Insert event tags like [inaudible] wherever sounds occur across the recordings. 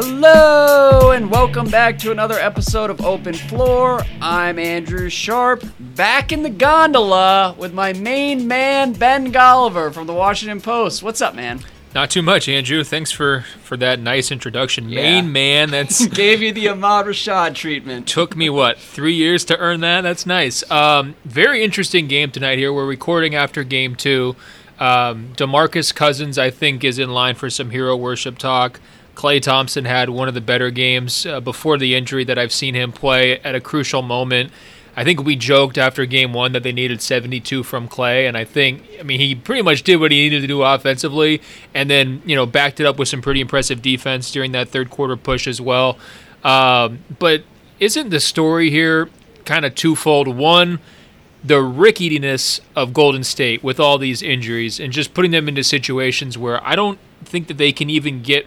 Hello and welcome back to another episode of Open Floor. I'm Andrew Sharp, back in the gondola with my main man Ben Golliver from the Washington Post. What's up, man? Not too much, Andrew. Thanks for for that nice introduction. Yeah. Main man, [laughs] that's Gave you the Ahmad Rashad treatment. took me what three years to earn that. That's nice. Um, very interesting game tonight. Here we're recording after game two. Um, Demarcus Cousins, I think, is in line for some hero worship talk. Klay Thompson had one of the better games uh, before the injury that I've seen him play at a crucial moment. I think we joked after game one that they needed 72 from Klay, and I think, I mean, he pretty much did what he needed to do offensively, and then, you know, backed it up with some pretty impressive defense during that third quarter push as well. Um, but isn't the story here kind of twofold? One, the ricketiness of Golden State with all these injuries and just putting them into situations where I don't think that they can even get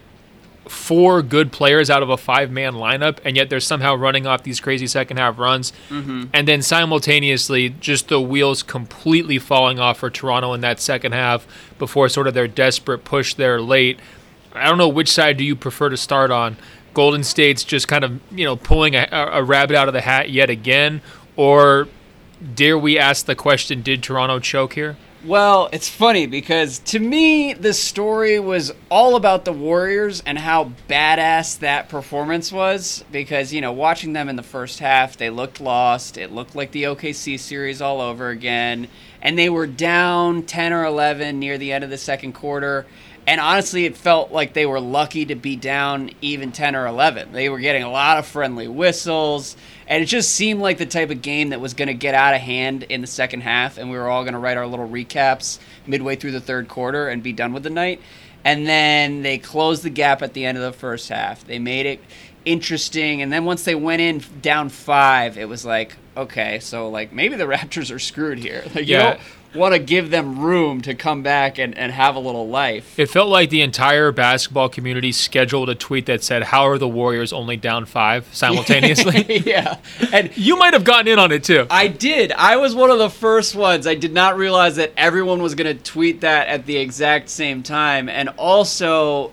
four good players out of a five man lineup, and yet they're somehow running off these crazy second half runs. Mm-hmm. And then simultaneously, just the wheels completely falling off for Toronto in that second half before sort of their desperate push there late. I don't know which side do you prefer to start on. Golden State's just kind of, you know, pulling a, a rabbit out of the hat yet again, or dare we ask the question, did Toronto choke here? Well, it's funny because to me, the story was all about the Warriors and how badass that performance was. Because, you know, watching them in the first half, they looked lost. It looked like the OKC series all over again. And they were down 10 or 11 near the end of the second quarter. And honestly, it felt like they were lucky to be down even 10 or 11. They were getting a lot of friendly whistles. And it just seemed like the type of game that was going to get out of hand in the second half. And we were all going to write our little recaps midway through the third quarter and be done with the night. And then they closed the gap at the end of the first half. They made it interesting. And then once they went in down five, it was like, okay, so like maybe the [laughs] Raptors are screwed here. Like, you Yeah. Want to give them room to come back and, and have a little life. It felt like the entire basketball community scheduled a tweet that said, How are the Warriors only down five [laughs] simultaneously? yeah. And you might have gotten in on it too. I did. I was one of the first ones. I did not realize that everyone was going to tweet that at the exact same time. And also,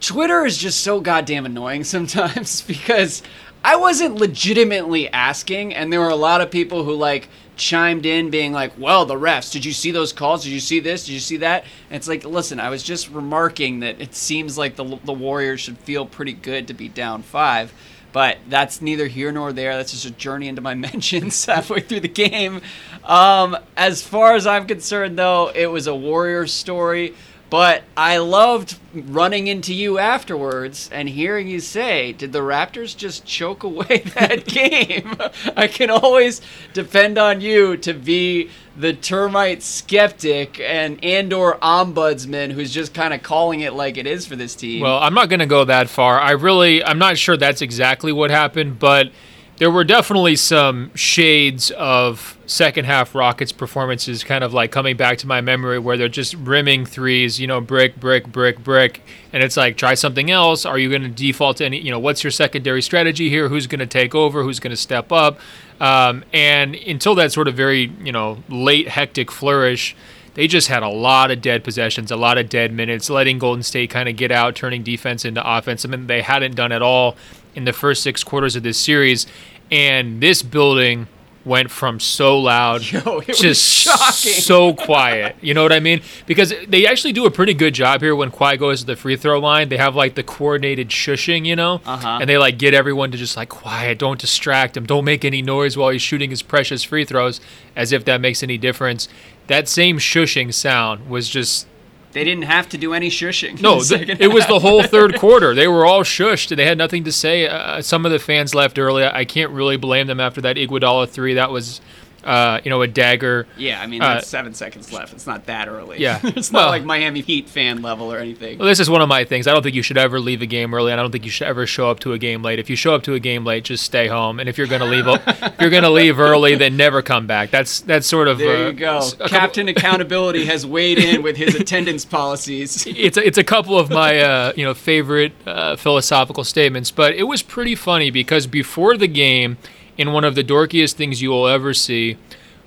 Twitter is just so goddamn annoying [laughs] sometimes because I wasn't legitimately asking, and there were a lot of people who like chimed in being like, well, the refs, did you see those calls? Did you see this? Did you see that? And it's like, listen, I was just remarking that it seems like the, the Warriors should feel pretty good to be down five. But that's neither here nor there. That's just a journey into my [laughs] mentions halfway through the game. Um, as far as I'm concerned, though, it was a Warriors story. But I loved running into you afterwards and hearing you say, "Did the Raptors just choke away [laughs] that game?" [laughs] I can always depend on you to be the termite skeptic and and/or ombudsman who's just kind of calling it like it is for this team. Well, I'm not going to go that far. I really, I'm not sure that's exactly what happened, but there were definitely some shades of second half Rockets performances kind of like coming back to my memory where they're just rimming threes, you know, brick, brick, brick, brick. And it's like, try something else. Are you going to default to any, you know, what's your secondary strategy here? Who's going to take over? Who's going to step up? Um, and until that sort of very, you know, late hectic flourish, they just had a lot of dead possessions, a lot of dead minutes, letting Golden State kind of get out, turning defense into offense. I mean, they hadn't done at all in the first six quarters of this series. And this building went from so loud [laughs] Yo, just shocking. so quiet. You know what I mean? Because they actually do a pretty good job here when Kawhi goes to the free throw line. They have like the coordinated shushing, you know, Uh-huh. and they like get everyone to just like quiet, don't distract him, don't make any noise while he's shooting his precious free throws, as if that makes any difference. That same shushing sound was just they didn't have to do any shushing. no, the it was the whole third [laughs] quarter. They were all shushed. and They had nothing to say. Uh, some of the fans left early. I can't really blame them after that Iguodala three. That was, uh, you know, a dagger. Yeah, I mean, Uh, seven seconds left. It's not that early. Yeah. [laughs] it's not Well- like Miami Heat fan level or anything. Well, this is one of my things. I don't think you should ever leave a game early, and I don't think you should ever show up to a game late. If you show up to a game late, just stay home. And if you're gonna leave, [laughs] if you're gonna leave early, then never come back. That's that's sort of There uh, you go. s- a couple- Captain Accountability has weighed in with his attendance policies. [laughs] it's a, it's a couple of my uh, you know favorite uh, philosophical statements, but it was pretty funny because before the game, in one of the dorkiest things you will ever see,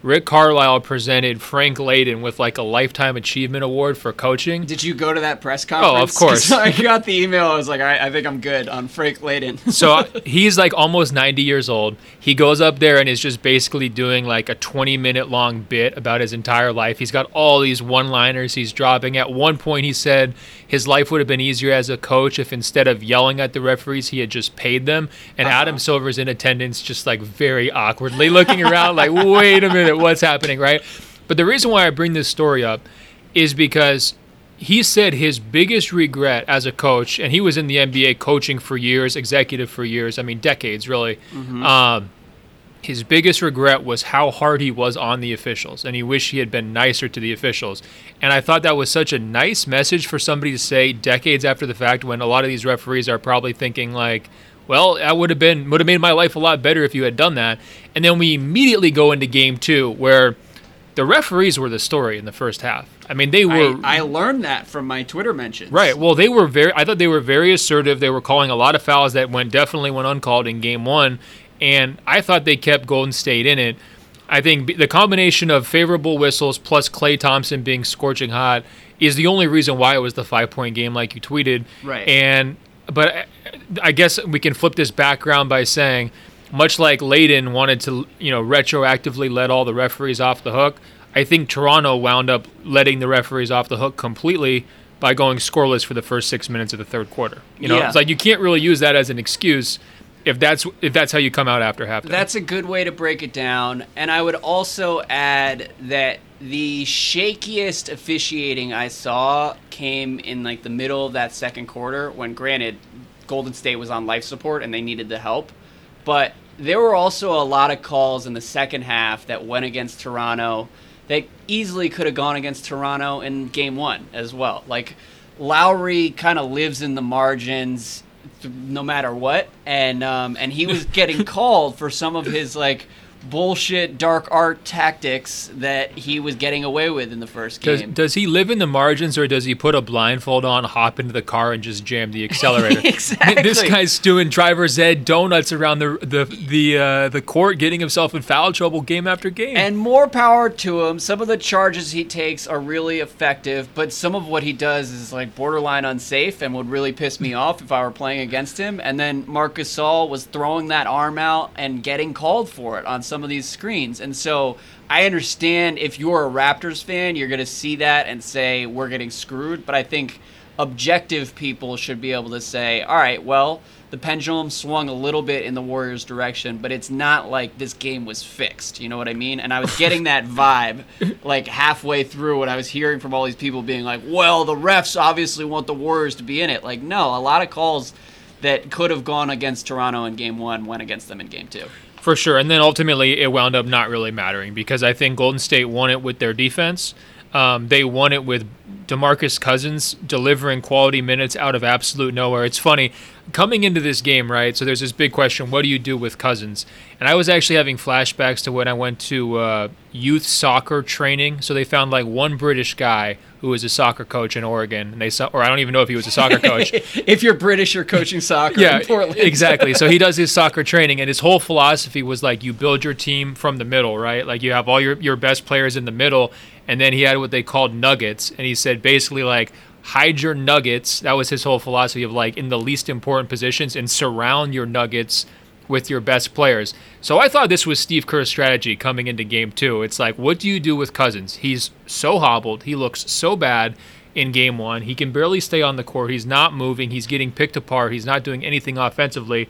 Rick Carlisle presented Frank Layden with like a lifetime achievement award for coaching. Did you go to that press conference? Oh, of course. [laughs] I got the email. I was like, all right, I think I'm good on Frank Layden. [laughs] so uh, he's like almost 90 years old. He goes up there and is just basically doing like a 20 minute long bit about his entire life. He's got all these one liners he's dropping. At one point, he said his life would have been easier as a coach if instead of yelling at the referees, he had just paid them. And uh-huh. Adam Silver's in attendance, just like very awkwardly looking around, like, wait a minute, what's happening, right? But the reason why I bring this story up is because he said his biggest regret as a coach, and he was in the NBA coaching for years, executive for years, I mean, decades really. Mm-hmm. Um, his biggest regret was how hard he was on the officials, and he wished he had been nicer to the officials. And I thought that was such a nice message for somebody to say decades after the fact, when a lot of these referees are probably thinking like, "Well, that would have been would have made my life a lot better if you had done that." And then we immediately go into game two, where the referees were the story in the first half. I mean, they were. I, I, learned that from my Twitter mentions. Right. Well, they were very. I thought they were very assertive. They were calling a lot of fouls that went definitely went uncalled in game one, and I thought they kept Golden State in it. I think the combination of favorable whistles plus Klay Thompson being scorching hot is the only reason why it was the five point game, like you tweeted. Right. And but I guess we can flip this background by saying much like Layden wanted to, you know, retroactively let all the referees off the hook, I think Toronto wound up letting the referees off the hook completely by going scoreless for the first six minutes of the third quarter. You know, yeah. it's like you can't really use that as an excuse if that's if that's how you come out after halftime. That's a good way to break it down. And I would also add that the shakiest officiating I saw came in like the middle of that second quarter when granted Golden State was on life support and they needed the help. But there were also a lot of calls in the second half that went against Toronto. that easily could have gone against Toronto in game one as well. Like Lowry kind of lives in the margins no matter what, and um, and he was getting called for some of his like bullshit dark art tactics that he was getting away with in the first game. Does, does he live in the margins or does he put a blindfold on, hop into the car, and just jam the accelerator? [laughs] exactly. This guy's doing driver's ed donuts around the the the uh, the court, getting himself in foul trouble game after game. And more power to him. Some of the charges he takes are really effective, but some of what he does is like borderline unsafe and would really piss me off if I were playing against him. And then Marcus Gasol was throwing that arm out and getting called for it on some of these screens. And so I understand if you're a Raptors fan, you're going to see that and say, we're getting screwed. But I think objective people should be able to say, all right, well, the pendulum swung a little bit in the Warriors' direction, but it's not like this game was fixed. You know what I mean? And I was getting that [laughs] vibe like halfway through when I was hearing from all these people being like, well, the refs obviously want the Warriors to be in it. Like, no, a lot of calls that could have gone against Toronto in game one went against them in game two. For sure. And then ultimately, it wound up not really mattering because I think Golden State won it with their defense. Um, they won it with DeMarcus Cousins delivering quality minutes out of absolute nowhere. It's funny coming into this game, right? So there's this big question: What do you do with Cousins? And I was actually having flashbacks to when I went to uh, youth soccer training. So they found like one British guy who was a soccer coach in Oregon, and they saw, or I don't even know if he was a soccer coach. [laughs] if you're British, you're coaching soccer. yeah, Portland. exactly. So [laughs] he does his soccer training, and his whole philosophy was like you build your team from the middle, right? Like you have all your your best players in the middle, and then he had what they called nuggets, and he said basically like hide your nuggets. That was his whole philosophy of like in the least important positions and surround your nuggets with your best players. So I thought this was Steve Kerr's strategy coming into game two. It's like, what do you do with Cousins? He's so hobbled. He looks so bad in game one. He can barely stay on the court. He's not moving. He's getting picked apart. He's not doing anything offensively.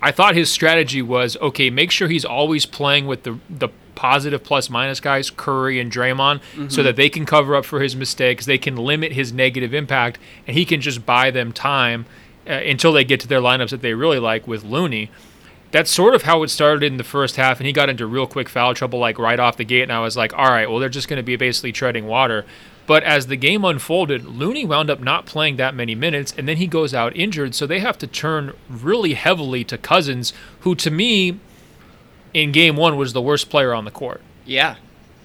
I thought his strategy was okay, make sure he's always playing with the, the positive plus minus guys, Curry and Draymond, mm-hmm. so that they can cover up for his mistakes. They can limit his negative impact, and he can just buy them time uh, until they get to their lineups that they really like with Looney. That's sort of how it started in the first half, and he got into real quick foul trouble like right off the gate, and I was like, all right, well, they're just going to be basically treading water. But as the game unfolded, Looney wound up not playing that many minutes, and then he goes out injured. So they have to turn really heavily to Cousins, who to me, in game one, was the worst player on the court. Yeah.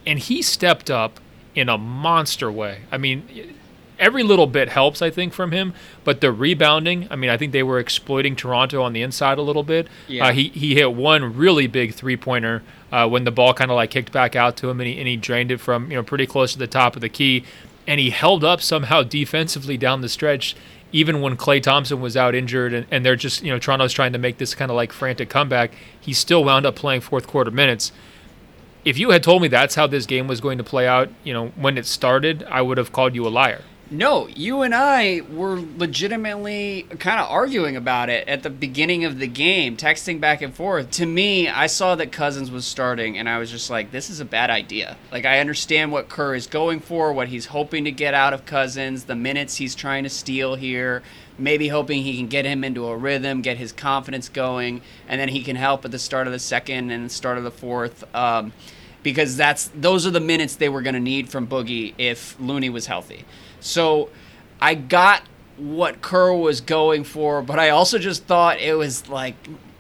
And he stepped up in a monster way. I mean, every little bit helps, I think, from him. But the rebounding, I mean, I think they were exploiting Toronto on the inside a little bit. Yeah. Uh, he he hit one really big three pointer uh, when the ball kind of like kicked back out to him, and he and he drained it from you know pretty close to the top of the key, and he held up somehow defensively down the stretch. Even when Klay Thompson was out injured and, and they're just, you know, Toronto's trying to make this kind of like frantic comeback, he still wound up playing fourth quarter minutes if you had told me that's how this game was going to play out, you know, when it started, I would have called you a liar. No, you and I were legitimately kind of arguing about it at the beginning of the game, texting back and forth. To me, I saw that Cousins was starting, and I was just like, this is a bad idea. Like, I understand what Kerr is going for, what he's hoping to get out of Cousins, the minutes he's trying to steal here, maybe hoping he can get him into a rhythm, get his confidence going, and then he can help at the start of the second and the start of the fourth. Um, because that's those are the minutes they were going to need from Boogie if Looney was healthy. So I got what Kerr was going for, but I also just thought it was like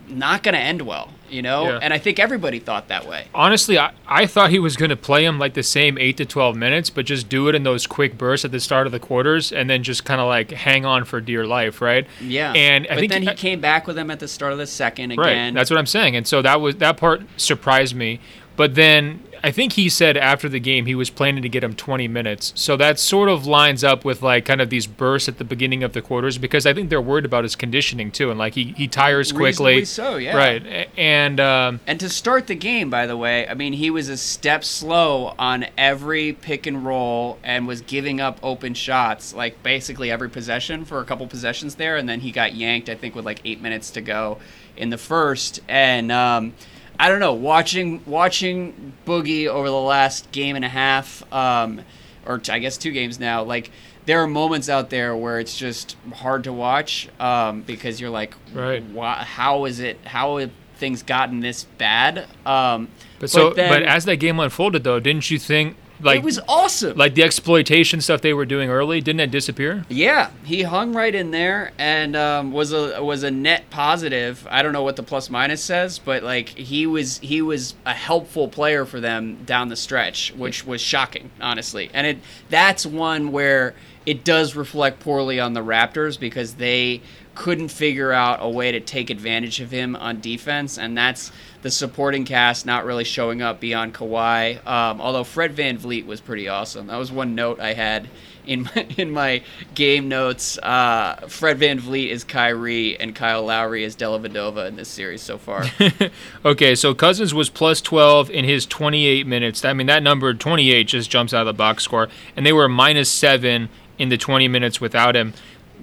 not going to end well, you know? Yeah. And I think everybody thought that way. Honestly, I, I thought he was going to play him like the same 8 to 12 minutes, but just do it in those quick bursts at the start of the quarters and then just kind of like hang on for dear life, right? Yeah. And I but think then he came back with him at the start of the second again. Right. That's what I'm saying. And so that was that part surprised me. But then I think he said after the game he was planning to get him 20 minutes. So that sort of lines up with like kind of these bursts at the beginning of the quarters because I think they're worried about his conditioning too and like he, he tires quickly. Reasonably so, yeah. Right. And um, And to start the game, by the way, I mean, he was a step slow on every pick and roll and was giving up open shots, like basically every possession for a couple possessions there. And then he got yanked, I think, with like eight minutes to go in the first. And um, I don't know, watching watching Boogie over the last game and a half, um, or t- I guess two games now, like. There are moments out there where it's just hard to watch um, because you're like, Right. why, how is it? How have things gotten this bad? Um, but so then- but as that game unfolded though, didn't you think like it was awesome. like the exploitation stuff they were doing early didn't it disappear? yeah, he hung right in there and um, was a was a net positive. I don't know what the plus minus says, but like he was he was a helpful player for them down the stretch, which was shocking, honestly. And it that's one where it does reflect poorly on the Raptors because they couldn't figure out a way to take advantage of him on defense, and that's the supporting cast not really showing up beyond Kawhi. Um, although Fred VanVleet was pretty awesome. That was one note I had in my, [laughs] in my game notes. Uh, Fred VanVleet is Kyrie, and Kyle Lowry is Dellavedova in this series so far. [laughs] Okay, so Cousins was plus 12 in his 28 minutes. I mean, that number 28 just jumps out of the box score. And they were minus 7 in the 20 minutes without him.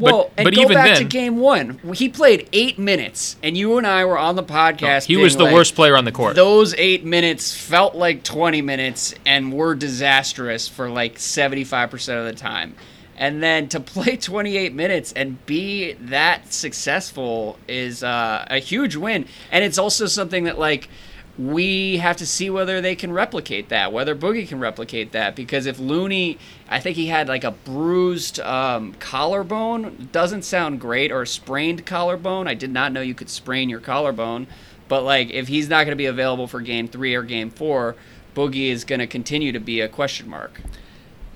Well, but, and but go even back then, to game one. He played eight minutes, and you and I were on the podcast. he was the like, worst player on the court. Those eight minutes felt like 20 minutes and were disastrous for like 75% of the time. And then to [laughs] play 28 minutes and be that successful is uh, a huge win. And it's also something that, like, we have to see whether they can replicate that, whether Boogie can replicate that. Because if Looney, I think he had like a bruised um, collarbone, doesn't sound great, or a sprained collarbone. I did not know you could sprain your collarbone. But like, if he's not going to be available for Game Three or Game Four, Boogie is going to continue to be a question mark.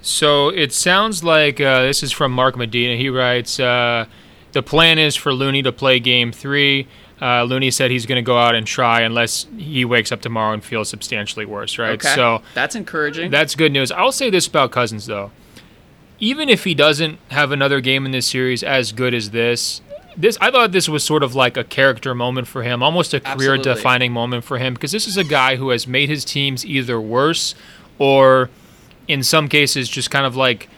So it sounds like uh, this is from Mark Medina. He writes uh, The plan is for Looney to play game three. Uh, Looney said he's going to go out and try unless he wakes up tomorrow and feels substantially worse, right? Okay, So that's encouraging. That's good news. I'll say this about Cousins, though. Even if he doesn't have another game in this series as good as this, this I thought this was sort of like a character moment for him, almost a Absolutely. career-defining moment for him, because this is a guy who has made his teams either worse or, in some cases, just kind of like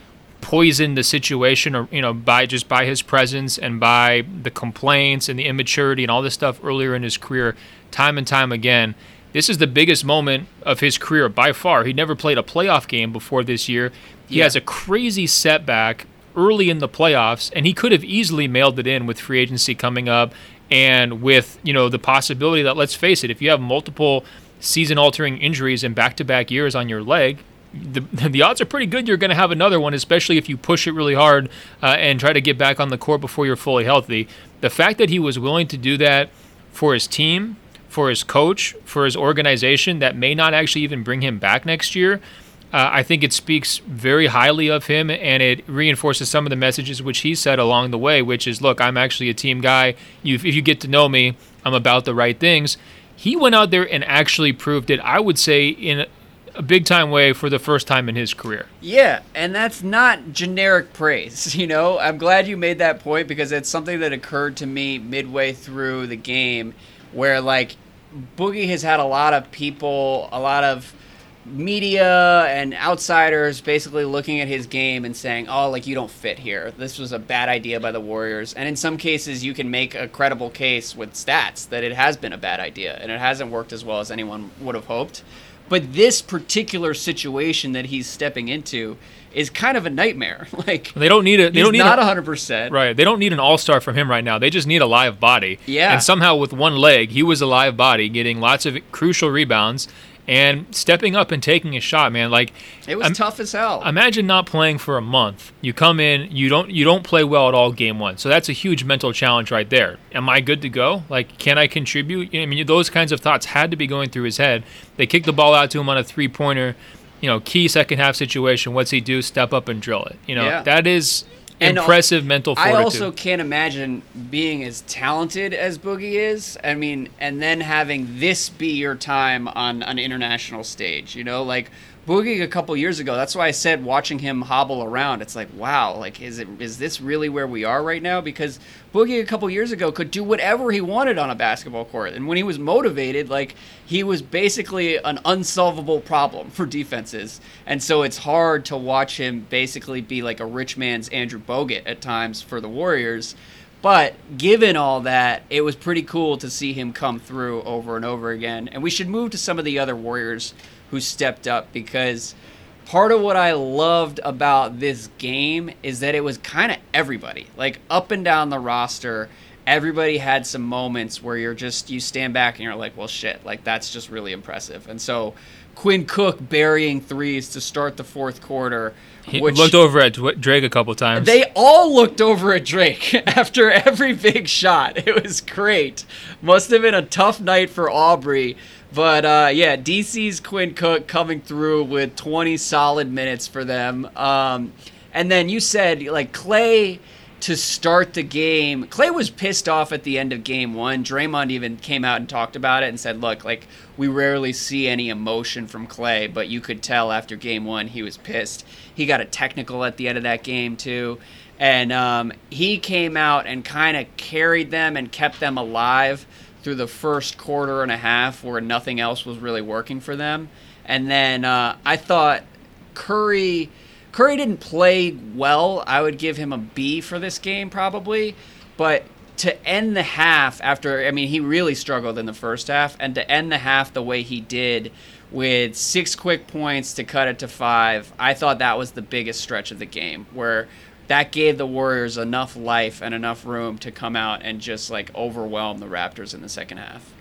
poisoned the situation, or you know, by just by his presence and by the complaints and the immaturity and all this stuff earlier in his career, time and time again. This is the biggest moment of his career by far. He never played a playoff game before this year. He Yeah. has a crazy setback early in the playoffs, and he could have easily mailed it in with free agency coming up and with you know the possibility that let's face it, if you have multiple season-altering injuries in back-to-back years on your leg, the, [laughs] the odds are pretty good you're going to have another one, especially if you push it really hard uh, and try to get back on the court before you're fully healthy. The fact that he was willing to do that for his team, for his coach, for his organization that may not actually even bring him back next year, Uh, I think it speaks very highly of him, and it reinforces some of the messages which he said along the way, which is, "Look, I'm actually a team guy. You, if you get to know me, I'm about the right things." He went out there and actually proved it. I would say in a big time way for the first time in his career. Yeah, and that's not generic praise. [laughs] You know, I'm glad you made that point because it's something that occurred to me midway through the game, where like Boogie has had a lot of people, a lot of media and outsiders basically looking at his game and saying, "Oh, like you don't fit here. This was a bad idea by the Warriors." And in some cases, you can make a credible case with stats that it has been a bad idea and it hasn't worked as well as anyone would have hoped. But this particular situation that he's stepping into is kind of a nightmare. [laughs] Like They don't need it. They he's don't need not 100%. Right. They don't need an all star from him right now. They just need a live body. Yeah. And somehow with one leg, he was a live body, getting lots of crucial rebounds and stepping up and taking a shot, man. Like It was I'm- tough as hell. Imagine not playing for a month. You come in, you don't you don't play well at all game one. So that's a huge mental challenge right there. Am I good to go? Like, can I contribute? I mean, those kinds of thoughts had to be going through his head. They kicked the ball out to him on a three pointer. You know, key second half situation. What's he do? Step up and drill it. You know, Yeah. that is And al- impressive mental I also can't imagine being as talented as Boogie is. I mean, and then having this be your time on an international stage. You know, like Boogie a couple years ago. That's why I said watching him hobble around. It's like, wow, like is it is this really where we are right now? Because Boogie a couple years ago could do whatever he wanted on a basketball court, and when he was motivated, like he was basically an unsolvable problem for defenses. And so it's hard to watch him basically be like a rich man's Andrew Bogut at times for the Warriors. But given all that, it was pretty cool to see him come through over and over again. And we should move to some of the other Warriors who stepped up because part of what I loved about this game is that it was kind of everybody, like up and down the roster. Everybody had some moments where you're just you stand back and you're like, well, shit, like that's just really impressive. And so Quinn Cook burying threes to start the fourth quarter, He which looked over at Drake a couple times. they all looked over at Drake [laughs] after every big shot. It was great. Must have been a tough night for Aubrey. But uh, yeah, DC's Quinn Cook coming through with 20 solid minutes for them. Um, and then you said, like, Klay to start the game. Klay was pissed off at the end of game one. Draymond even came out and talked about it and said, look, like, we rarely see any emotion from Klay, but you could tell after game one he was pissed. He got a technical at the end of that game, too. And um, he came out and kind of carried them and kept them alive through the first quarter and a half where nothing else was really working for them. And then uh, I thought Curry Curry didn't play well. I would give him a B for this game probably, but to end the half after I mean he really struggled in the first half and to end the half the way he did with six quick points to cut it to 5. I thought that was the biggest stretch of the game where that gave the Warriors enough life and enough room to come out and just like overwhelm the Raptors in the second half.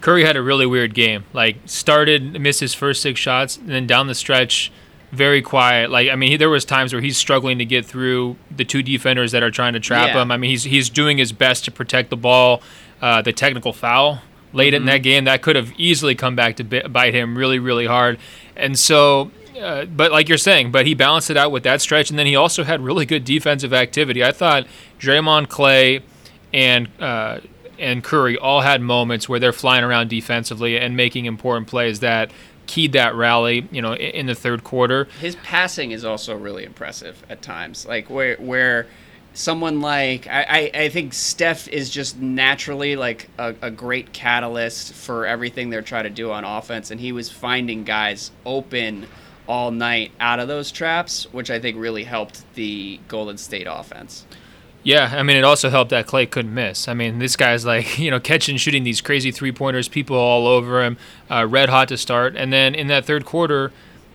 Curry had a really weird game. Like started missed his first six shots, and then down the stretch, very quiet. Like I mean, he, there was times where he's struggling to get through the two defenders that are trying to trap Yeah. him. I mean, he's he's doing his best to protect the ball. Uh, the technical foul late in that game that could have easily come back to bite him really really hard, and so. Uh, but like you're saying, but he balanced it out with that stretch, and then he also had really good defensive activity. I thought Draymond, Klay, and uh, and Curry all had moments where they're flying around defensively and making important plays that keyed that rally. You know, i- in the third quarter. his passing is also really impressive at times. Like where where someone like I, I, I think Steph is just naturally like a, a great catalyst for everything they're trying to do on offense, and he was finding guys open all night out of those traps, which I think really helped the Golden State offense. Yeah, I mean, it also helped that Klay couldn't miss. I mean, this guy's like, [laughs] you know, catching, shooting these crazy three pointers, people all over him, uh, red hot to start. And then in that third quarter,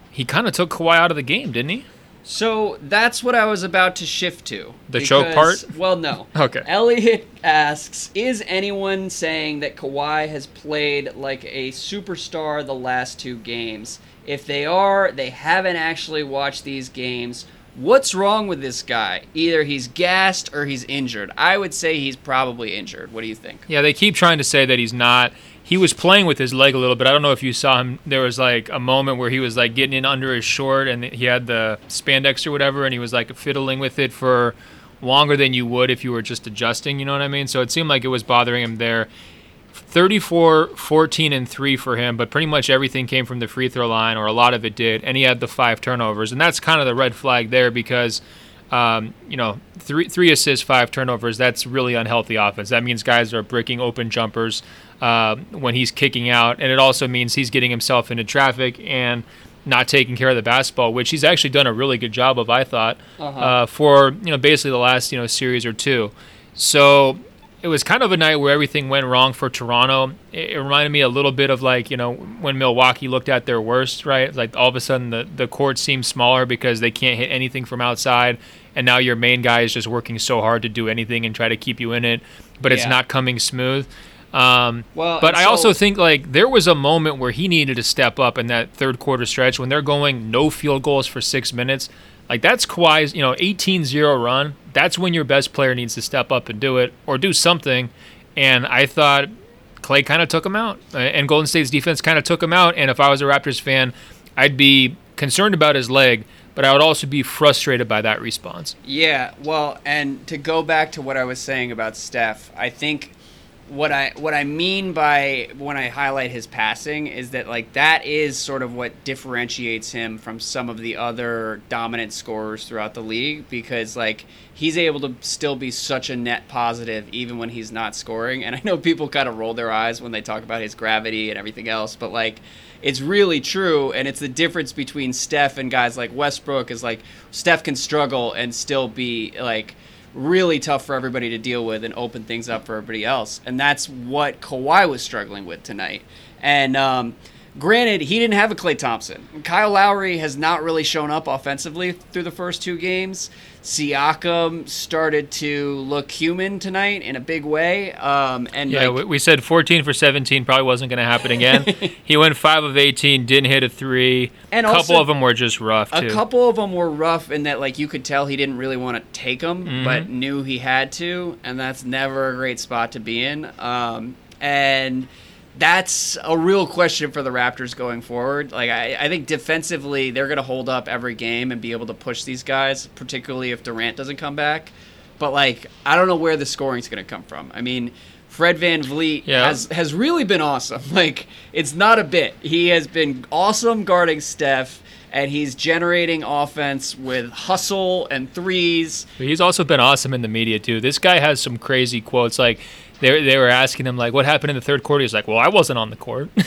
he kind of took Kawhi out of the game, didn't he? So that's what I was about to shift to. The choke part? Well, no. [laughs] Okay. Elliot asks Is anyone saying that Kawhi has played like a superstar the last two games? If they are, they haven't actually watched these games. What's wrong with this guy? Either he's gassed or he's injured. I would say he's probably injured. What do you think? Yeah, they keep trying to say that he's not. He was playing with his leg a little bit. I don't know if you saw him. There was like a moment where he was like getting in under his short and he had the spandex or whatever, and he was like fiddling with it for longer than you would if you were just adjusting. You know what I mean? So it seemed like it was bothering him there. 34, 14, and 3 for him, but pretty much everything came from the free throw line, or a lot of it did, and he had the five turnovers. And that's kind of the red flag there because, um, you know, three, three assists, five turnovers, that's really unhealthy offense. That means guys are breaking open jumpers uh, when he's kicking out, and it also means he's getting himself into traffic and not taking care of the basketball, which he's actually done a really good job of, I thought, uh-huh. uh, for, you know, basically the last, you know, series or two. So it was kind of a night where everything went wrong for Toronto. It, it, reminded me a little bit of like you know when Milwaukee looked at their worst, right? Like all of a sudden the the court seems smaller because they can't hit anything from outside, and now your main guy is just working so hard to do anything and try to keep you in it, but it's not coming smooth. Um, well, but I so, also think like there was a moment where he needed to step up in that third quarter stretch when they're going no field goals for six minutes. Like that's Kawhi's, you know, 18-0 run. That's when your best player needs to step up and do it or do something. And I thought Klay kind of took him out, uh, and Golden State's defense kind of took him out. And if I was a Raptors fan, I'd be concerned about his leg, but I would also be frustrated by that response. Yeah, well, and to go back to what I was saying about Steph, I think what I what I mean by when I highlight his passing is that like that is sort of what differentiates him from some of the other dominant scorers throughout the league because like he's able to still be such a net positive even when he's not scoring. And I know people kind of roll their eyes when they talk about his gravity and everything else but like it's really true. And it's the difference between Steph and guys like Westbrook is like Steph can struggle and still be like really tough for everybody to deal with and open things up for everybody else. And that's what Kawhi was struggling with tonight. And um, granted, he didn't have a Klay Thompson. Kyle Lowry has not really shown up offensively through the first two games. Siakam started to look human tonight in a big way. Um, and yeah, like, we said 14 for 17 probably wasn't going to happen again. [laughs] he went five of 18, didn't hit a three. And a couple of them were just rough. Too. A couple of them were rough in that like you could tell he didn't really want to take them, mm-hmm. but knew he had to, and that's never a great spot to be in. Um, and that's a real question for the Raptors going forward. Like I, I think defensively they're going to hold up every game and be able to push these guys, particularly if Durant doesn't come back. But like I don't know where the scoring's going to come from. I mean, Fred VanVleet yeah. has has really been awesome. [laughs] Like it's not a bit. He has been awesome guarding Steph and he's generating offense with hustle and threes. He's also been awesome in the media too. This guy has some crazy quotes like they, they were asking him like what happened in the third quarter? He's like well i wasn't on the court. [laughs]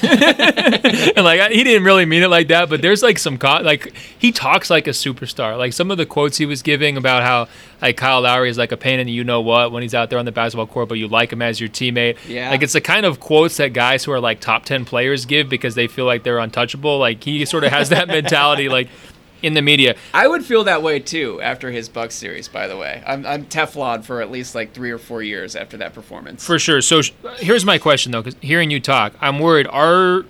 And like he didn't really mean it like that but there's like some co- like he talks like a superstar. Like some of the quotes he was giving about how like kyle lowry is like a pain in the you know what when he's out there on the basketball court but you like him as your teammate. Yeah. Like it's the kind of quotes that guys who are like top 10 players give because they feel like they're untouchable. Like he sort of has that [laughs] mentality. Like in the media. I would feel that way too after his Bucks series. By the way, I'm, I'm Teflon for at least like three or four years after that performance. For sure. So here's my question though, because hearing you talk, I'm worried. Are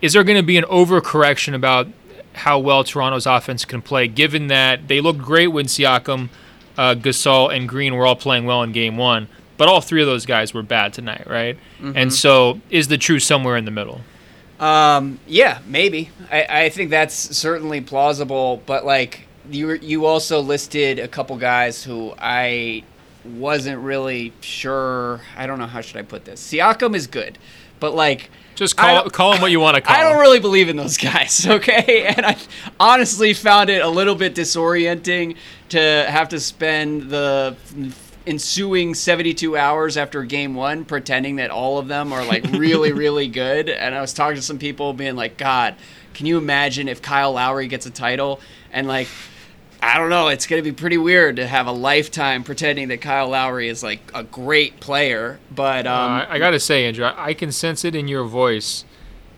is there going to be an overcorrection about how well Toronto's offense can play, given that they looked great when Siakam, uh, Gasol, and Green were all playing well in Game One, but all three of those guys were bad tonight, right? Mm-hmm. And so, is the truth somewhere in the middle? Um, yeah, maybe. I, I think that's certainly plausible, but like you you also listed a couple guys who I wasn't really sure. I don't know how should I put this. Siakam is good, but like just call call him what you want to [laughs] call. I don't really believe in those guys, [laughs] okay? And I honestly found it a little bit disorienting to have to spend the ensuing 72 hours after game one pretending that all of them are like really [laughs] really good and i was talking to some people being like god can you imagine if kyle lowry gets a title and like I don't know. It's going to be pretty weird to have a lifetime pretending that Kyle Lowry is like a great player. But um, uh, I, I got to say, Andrew, I can sense it in your voice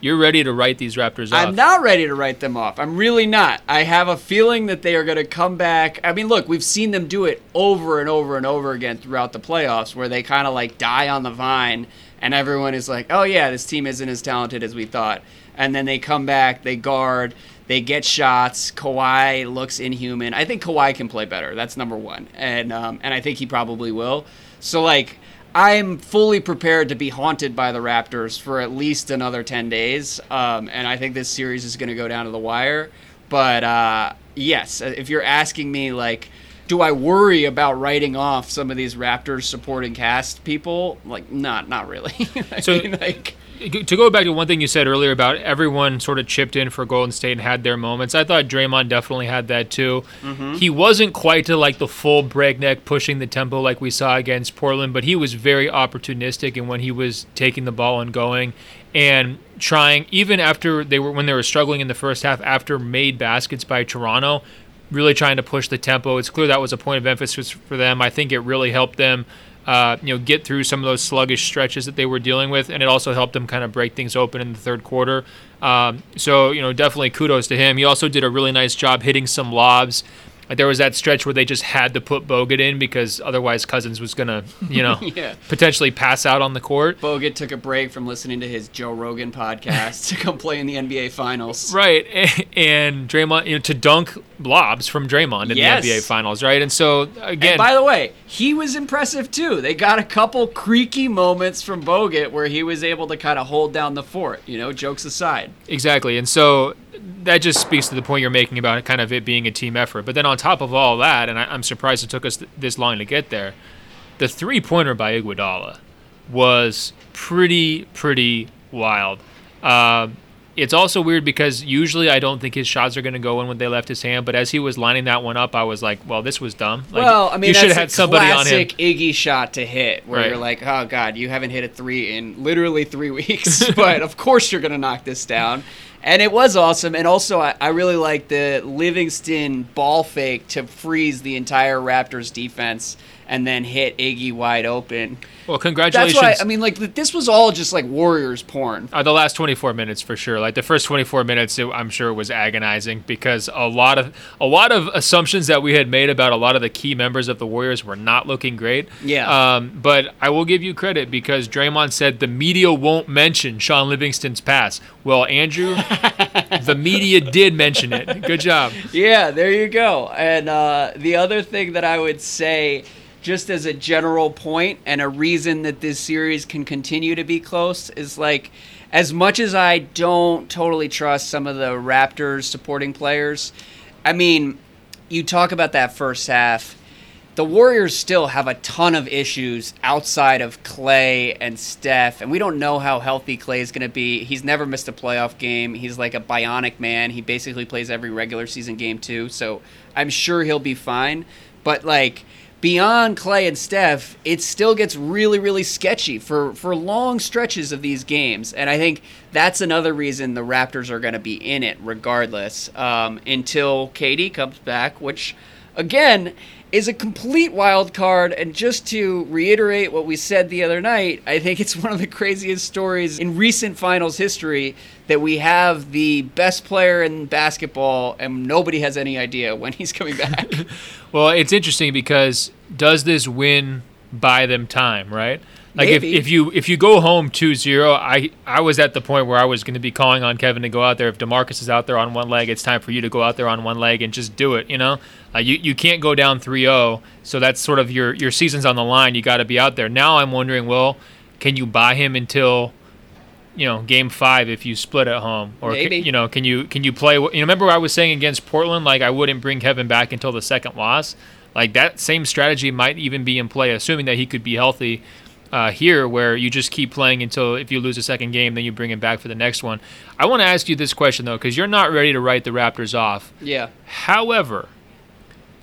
you're ready to write these Raptors off. I'm not ready to write them off. I'm really not. I have a feeling that they are going to come back. I mean, look, we've seen them do it over and over and over again throughout the playoffs where they kind of like die on the vine and everyone is like, oh, yeah, this team isn't as talented as we thought. And then they come back, they guard, They get shots. Kawhi looks inhuman. I think Kawhi can play better. That's number one, and um, and I think he probably will. So like. I'm fully prepared to be haunted by the Raptors for at least another 10 days. Um, and I think this series is going to go down to the wire. But uh, yes, if you're asking me, like, do I worry about writing off some of these Raptors supporting cast people? Like, not, not really. I [laughs] So- mean, like, to go back to one thing you said earlier about everyone sort of chipped in for Golden State and had their moments, I thought Draymond definitely had that too. Mm-hmm. He wasn't quite to like the full breakneck pushing the tempo like we saw against Portland, but he was very opportunistic and when he was taking the ball and going and trying even after they were when they were struggling in the first half after made baskets by Toronto, really trying to push the tempo. It's clear that was a point of emphasis for them. I think it really helped them uh, you know, get through some of those sluggish stretches that they were dealing with, and it also helped them kind of break things open in the third quarter. Um, so, you know, definitely kudos to him. He also did a really nice job hitting some lobs. Like there was that stretch where they just had to put Bogut in because otherwise Cousins was gonna, you know, [laughs] Yeah. potentially pass out on the court. Bogut took a break from listening to his Joe Rogan podcast [laughs] to come play in the NBA Finals. Right, [laughs] and Draymond, you know, to dunk lobs from Draymond in Yes. the NBA Finals, right? And so again, And by the way, he was impressive too. They got a couple creaky moments from Bogut where he was able to kind of hold down the fort. You know, jokes aside. Exactly. And so that just speaks to the point you're making about kind of it being a team effort. But then on top of all that, and I, I'm surprised it took us th- this long to get there, the three pointer by Iguodala was pretty, pretty wild. Um it's also weird because usually I don't think his shots are going to go in when they left his hand. But as he was lining that one up, I was like, "Well, this was dumb." Like, well, I mean, you should have had somebody on him. classic Iggy shot to hit, where Right. you're like, "Oh God, you haven't hit a three in literally three [laughs] weeks," but of course you're gonna knock this down. And it was awesome, and also I, I really like the Livingston ball fake to freeze the entire Raptors defense and then hit Iggy wide open. Well, congratulations. That's why I mean, like this was all just like Warriors porn. Uh, the last 24 minutes for sure. Like the first 24 minutes, it, I'm sure was agonizing because a lot of a lot of assumptions that we had made about a lot of the key members of the Warriors were not looking great. Yeah. Um, but I will give you credit because Draymond said the media won't mention Shaun Livingston's pass. Well, Andrew, [laughs] the media did mention it. Good job. Yeah, there you go. And uh, the other thing that I would say, just as a general point and a reason that this series can continue to be close, is like, as much as I don't totally trust some of the Raptors supporting players, I mean, you talk about that first half. The Warriors still have a ton of issues outside of Klay and Steph, and we don't know how healthy Klay is going to be. He's never missed a playoff game. He's like a bionic man. He basically plays every regular season game too, so I'm sure he'll be fine. But like beyond Klay and Steph, it still gets really, really sketchy for for long stretches of these games, and I think that's another reason the Raptors are going to be in it regardless um, until KD comes back, which again is a complete wild card. And just to reiterate what we said the other night, I think it's one of the craziest stories in recent finals history that we have the best player in basketball and nobody has any idea when he's coming back. [laughs] Well, it's interesting because does this win buy them time, right? Like if, Maybe. if you if you go home 2-0, I I was at the point where I was going to be calling on Kevin to go out there. If Demarcus is out there on one leg, it's time for you to go out there on one leg and just do it. You know, uh, you you can't go down 3-0, so that's sort of your your season's on the line. You got to be out there. Now I'm wondering, well, can you buy him until you know game five if you split at home or ca- Maybe. you know can you can you play you know remember what i was saying against portland like i wouldn't bring kevin back until the second loss like that same strategy might even be in play assuming that he could be healthy uh, here where you just keep playing until if you lose a second game then you bring him back for the next one i want to ask you this question though because you're not ready to write the raptors off yeah. However,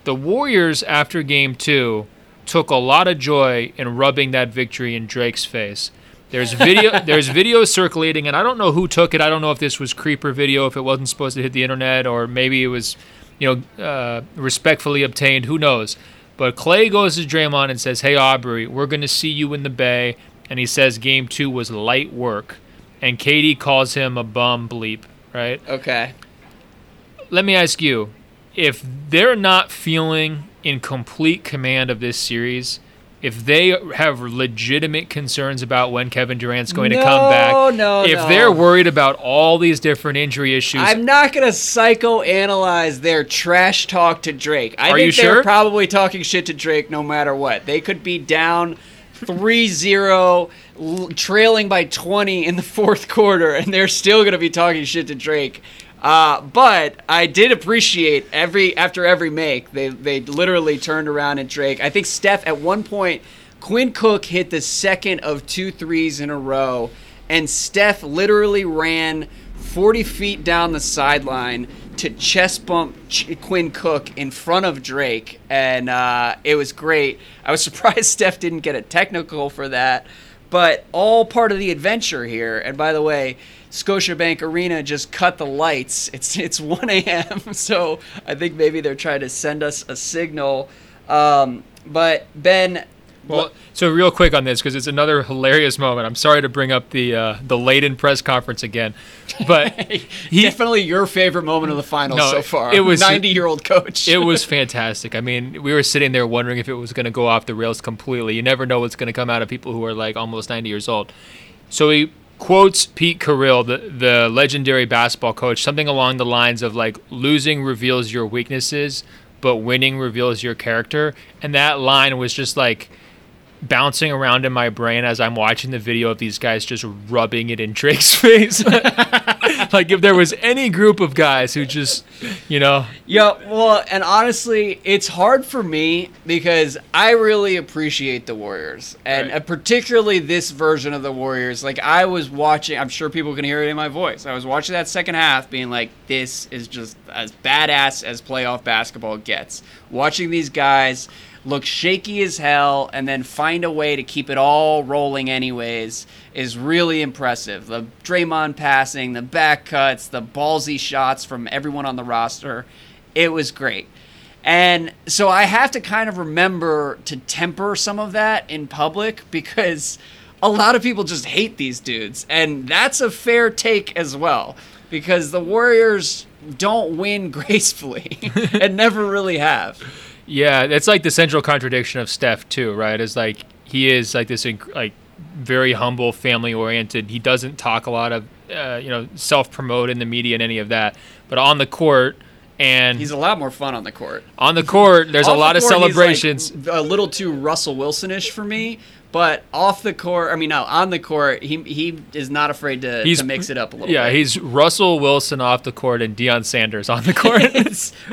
the Warriors after game two took a lot of joy in rubbing that victory in Drake's face. There's video [laughs] there's video circulating and I don't know who took it. I don't know if this was creeper video, if it wasn't supposed to hit the internet, or maybe it was, you know, uh, respectfully obtained. Who knows? But Klay goes to Draymond and says, Hey Aubrey, we're gonna see you in the Bay and he says game two was light work. And KD calls him a bum bleep, right? Okay. let me ask you if they're not feeling in complete command of this series if they have legitimate concerns about when Kevin Durant's going to come back, no, if no. they're worried about all these different injury issues, I'm not gonna psychoanalyze their trash talk to Drake. I Are think they're sure? probably talking shit to Drake no matter what. They could be down 3-0, trailing by 20 in the [laughs] fourth quarter, and they're still gonna be talking shit to Drake. Uh, but I did appreciate every after every make they they literally turned around at Drake. I think Steph at one point Quinn Cook hit the second of two threes in a row, and Steph literally ran 40 feet down the sideline to chest bump Ch- Quinn Cook in front of Drake, and uh, it was great. I was [laughs] surprised Steph didn't get a technical for that, but all part of the adventure here. And by the way, Scotiabank Arena just cut the lights. It's it's [laughs] 1 a.m. So I think maybe they're trying to send us a signal. Um, but Ben, Well, so real quick on this because it's another hilarious moment. I'm sorry to bring up the uh, the Layden press conference again, but [laughs] he definitely your favorite moment of the finals No, so far. it was- [laughs] 90 year old coach. it was fantastic. I mean, we were sitting there wondering if it was going to go off the rails completely. You never know what's going to come out of people who are like almost 90 years old. So he quotes Pete Carril, the the legendary basketball coach, something along the lines of like losing reveals your weaknesses, but winning reveals your character. And that line was just like bouncing around in my brain as I'm watching the video of these guys just rubbing it in Drake's [laughs] face. [laughs] like if there was any group of guys who just, you know, Yeah, well, and honestly, it's hard for me because I really appreciate the Warriors, and Right. particularly this version of the Warriors. Like I was watching, I'm sure people can hear it in my voice. I was watching that second half, being like, "This is just as badass as playoff basketball gets." Watching these guys look shaky as hell and then find a way to keep it all rolling anyways is really impressive. The Draymond passing, the back cuts, the ballsy shots from everyone on the roster. It was great. And so I have to kind of remember to temper some of that in public [laughs] because a lot of people just hate these dudes. And that's a fair take as well because the Warriors don't win [laughs] gracefully and never really have. Yeah, it's like the central contradiction of Steph too, right? Is like he is like this inc- like very humble, family oriented. He doesn't talk a lot of uh, you know self promote in the media and any of that, but on the court and He's a lot more fun on the court. on the court, there's a lot of court, he's, like, celebrations. a little too Russell Wilson ish for me, but off the court, I mean, no, on the court, he he is not afraid to, He's- to mix it up a little bit. yeah, bit. he's Russell Wilson off the court and Deion Sanders on the [laughs] court.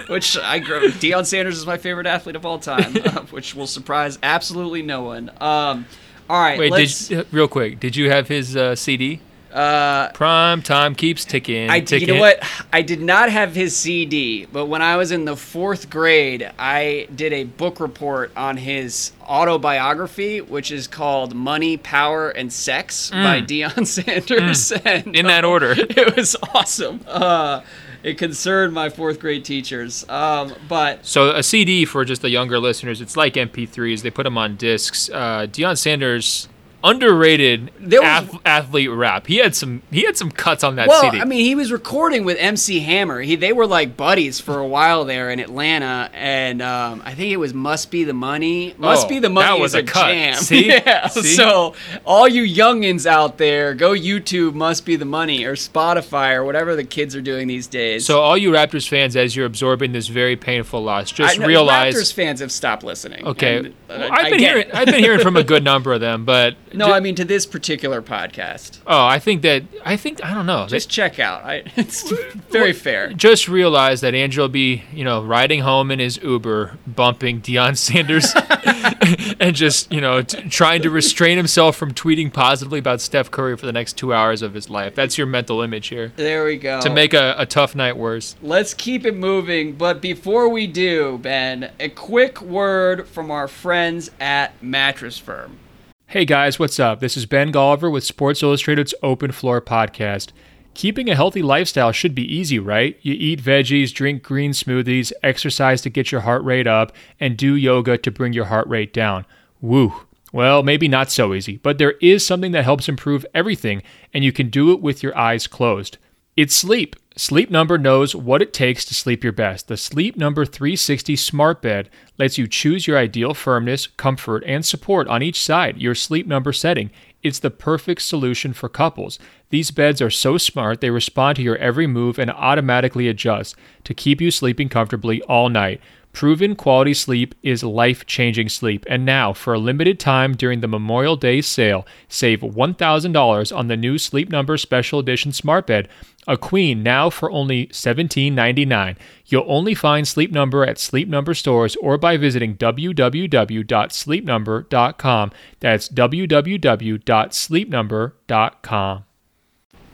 Which I grew. Deion Sanders is my favorite athlete of all time, [laughs] uh, which will surprise absolutely no one. Um, all right, Wait, did real quick? Did you have his uh, CD? Uh, Prime time keeps ticking. I ticking. you know what? I did not have his CD, but when I was in the fourth grade, I did a book report on his autobiography, which is called "Money, Power, and Sex" by Deion [laughs] Sanders. And, Mm. In that order. [laughs] it was awesome. Uh, it concerned my fourth grade teachers, um, but So a CD for just the younger listeners, it's like MP3s. They put them on discs. Uh, Deion Sanders, underrated was- ath- athlete rap. He had some. He had some cuts on that well, CD. I mean, he was recording with MC Hammer. He they were like buddies for a while there in Atlanta, and um, I think it was "Must Be the Money." "Must Oh, Be the Money" that was is a cut. jam. See? [laughs] yeah. See? So all you youngins out there, go YouTube "Must Be the Money" or Spotify or whatever the kids are doing these days. so all you Raptors fans, as you're absorbing this very painful loss, just I realize. Raptors fans have stopped listening. Okay, and, uh, Well, I've been hearing. I've been hearing from a good [laughs] number of them, but no, ju- I mean to this particular podcast. oh, I think that I think I don't know. Just check out. I, [laughs] it's very fair. just realize that Andrew will be, you know, riding home in his Uber, bumping Deion Sanders, [laughs] and just, you know, t- trying to restrain himself from tweeting positively about Steph Curry for the next two hours of his life. That's your mental image here. There we go. To make a, a tough night worse. Let's keep it moving, but before we do, Ben, a quick word from our friends at Mattress Firm. Hey guys, what's up? This is Ben Golliver with Sports Illustrated's Open Floor podcast. Keeping a healthy lifestyle should be easy, right? You eat veggies, drink green smoothies, exercise to get your heart rate up, and do yoga to bring your heart rate down. Woo. Well, maybe not so easy, but there is something that helps improve everything, and you can do it with your eyes closed. It's sleep. Sleep Number knows what it takes to sleep your best. The Sleep Number 360 smart bed lets you choose your ideal firmness, comfort, and support on each side, your Sleep Number setting. It's the perfect solution for couples. These beds are so smart, they respond to your every move and automatically adjust to keep you sleeping comfortably all night. Proven quality sleep is life changing sleep. And now, for a limited time during the Memorial Day sale, save $1,000 on the new Sleep Number Special Edition Smart Bed, a queen now for only $17.99. You'll only find Sleep Number at Sleep Number stores or by visiting www.sleepnumber.com. That's www.sleepnumber.com.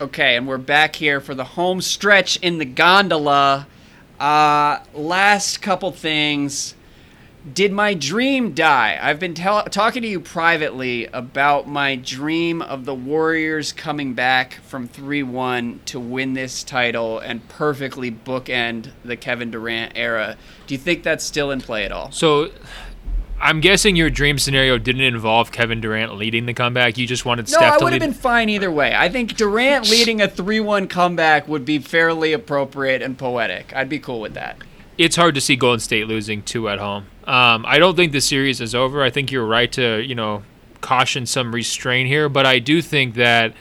Okay, and we're back here for the home stretch in the gondola. Uh, last couple things. Did my dream die? I've been tell- talking to you privately about my dream of the Warriors coming back from 3 1 to win this title and perfectly bookend the Kevin Durant era. Do you think that's still in play at all? So, I'm guessing your dream scenario didn't involve Kevin Durant leading the comeback. You just wanted No, Steph I to would have been fine either way. I think Durant [laughs] leading a 3 1 comeback would be fairly appropriate and poetic. I'd be cool with that. it's hard to see Golden State losing two at home. Um, I don't think the series is over. I think you're right to you know caution some restraint here, but I do think that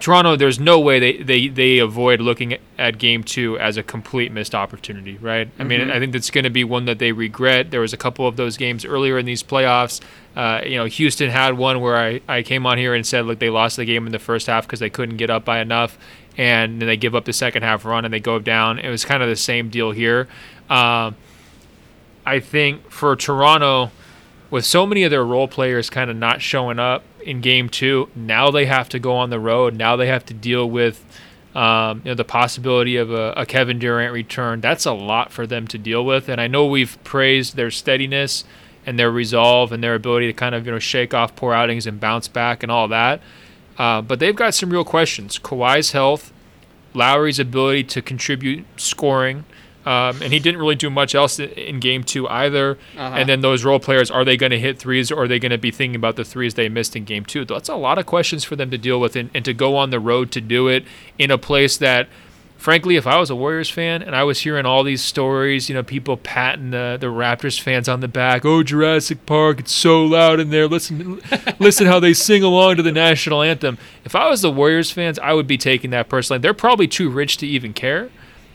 Toronto, there's no way they, they, they avoid looking at game two as a complete missed opportunity, right? I mean, I think that's going to be one that they regret. There was a couple of those games earlier in these playoffs. Uh, you know, Houston had one where I, I came on here and said, look, they lost the game in the first half because they couldn't get up by enough, and then they give up the second half run and they go down. It was kind of the same deal here. Um, I think for Toronto, with so many of their role players kind of not showing up in game two, now they have to go on the road. Now they have to deal with um, you know the possibility of a, a Kevin Durant return. That's a lot for them to deal with. And I know we've praised their steadiness and their resolve and their ability to kind of you know shake off poor outings and bounce back and all that. Uh, but they've got some real questions. Kawhi's health, Lowry's ability to contribute scoring. Um, and he didn't really do much else in game two either. Uh-huh. And then those role players, are they going to hit threes or are they going to be thinking about the threes they missed in game two? That's a lot of questions for them to deal with and, and to go on the road to do it in a place that, frankly, if I was a Warriors fan and I was hearing all these stories, you know, people patting the, the Raptors fans on the back, oh, Jurassic Park, it's so loud in there. Listen, [laughs] listen how they sing along to the national anthem. If I was the Warriors fans, I would be taking that personally. They're probably too rich to even care.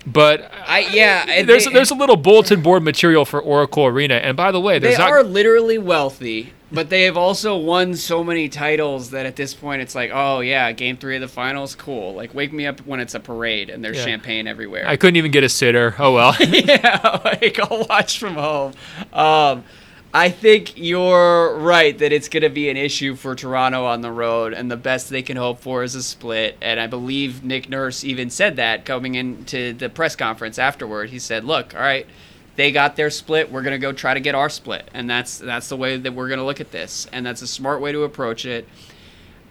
But I yeah, and there's they- there's a little bulletin board material for Oracle Arena, and by the way, They not, are literally wealthy, but they have also won so many titles that at this point it's like, oh yeah, game three of the finals, cool. Like wake me up when it's a parade and there's Yeah. champagne everywhere. I couldn't even get a sitter. Oh well. [laughs] yeah, [laughs] like I'll watch from home. Um, I think you're right that it's going to be an issue for Toronto on the road, and the best they can hope for is a split. And I believe Nick Nurse even said that coming into the press conference afterward. He said, "Look, all right." They got their split. We're gonna go try to get our split, and that's that's the way that we're gonna look at this, and that's a smart way to approach it.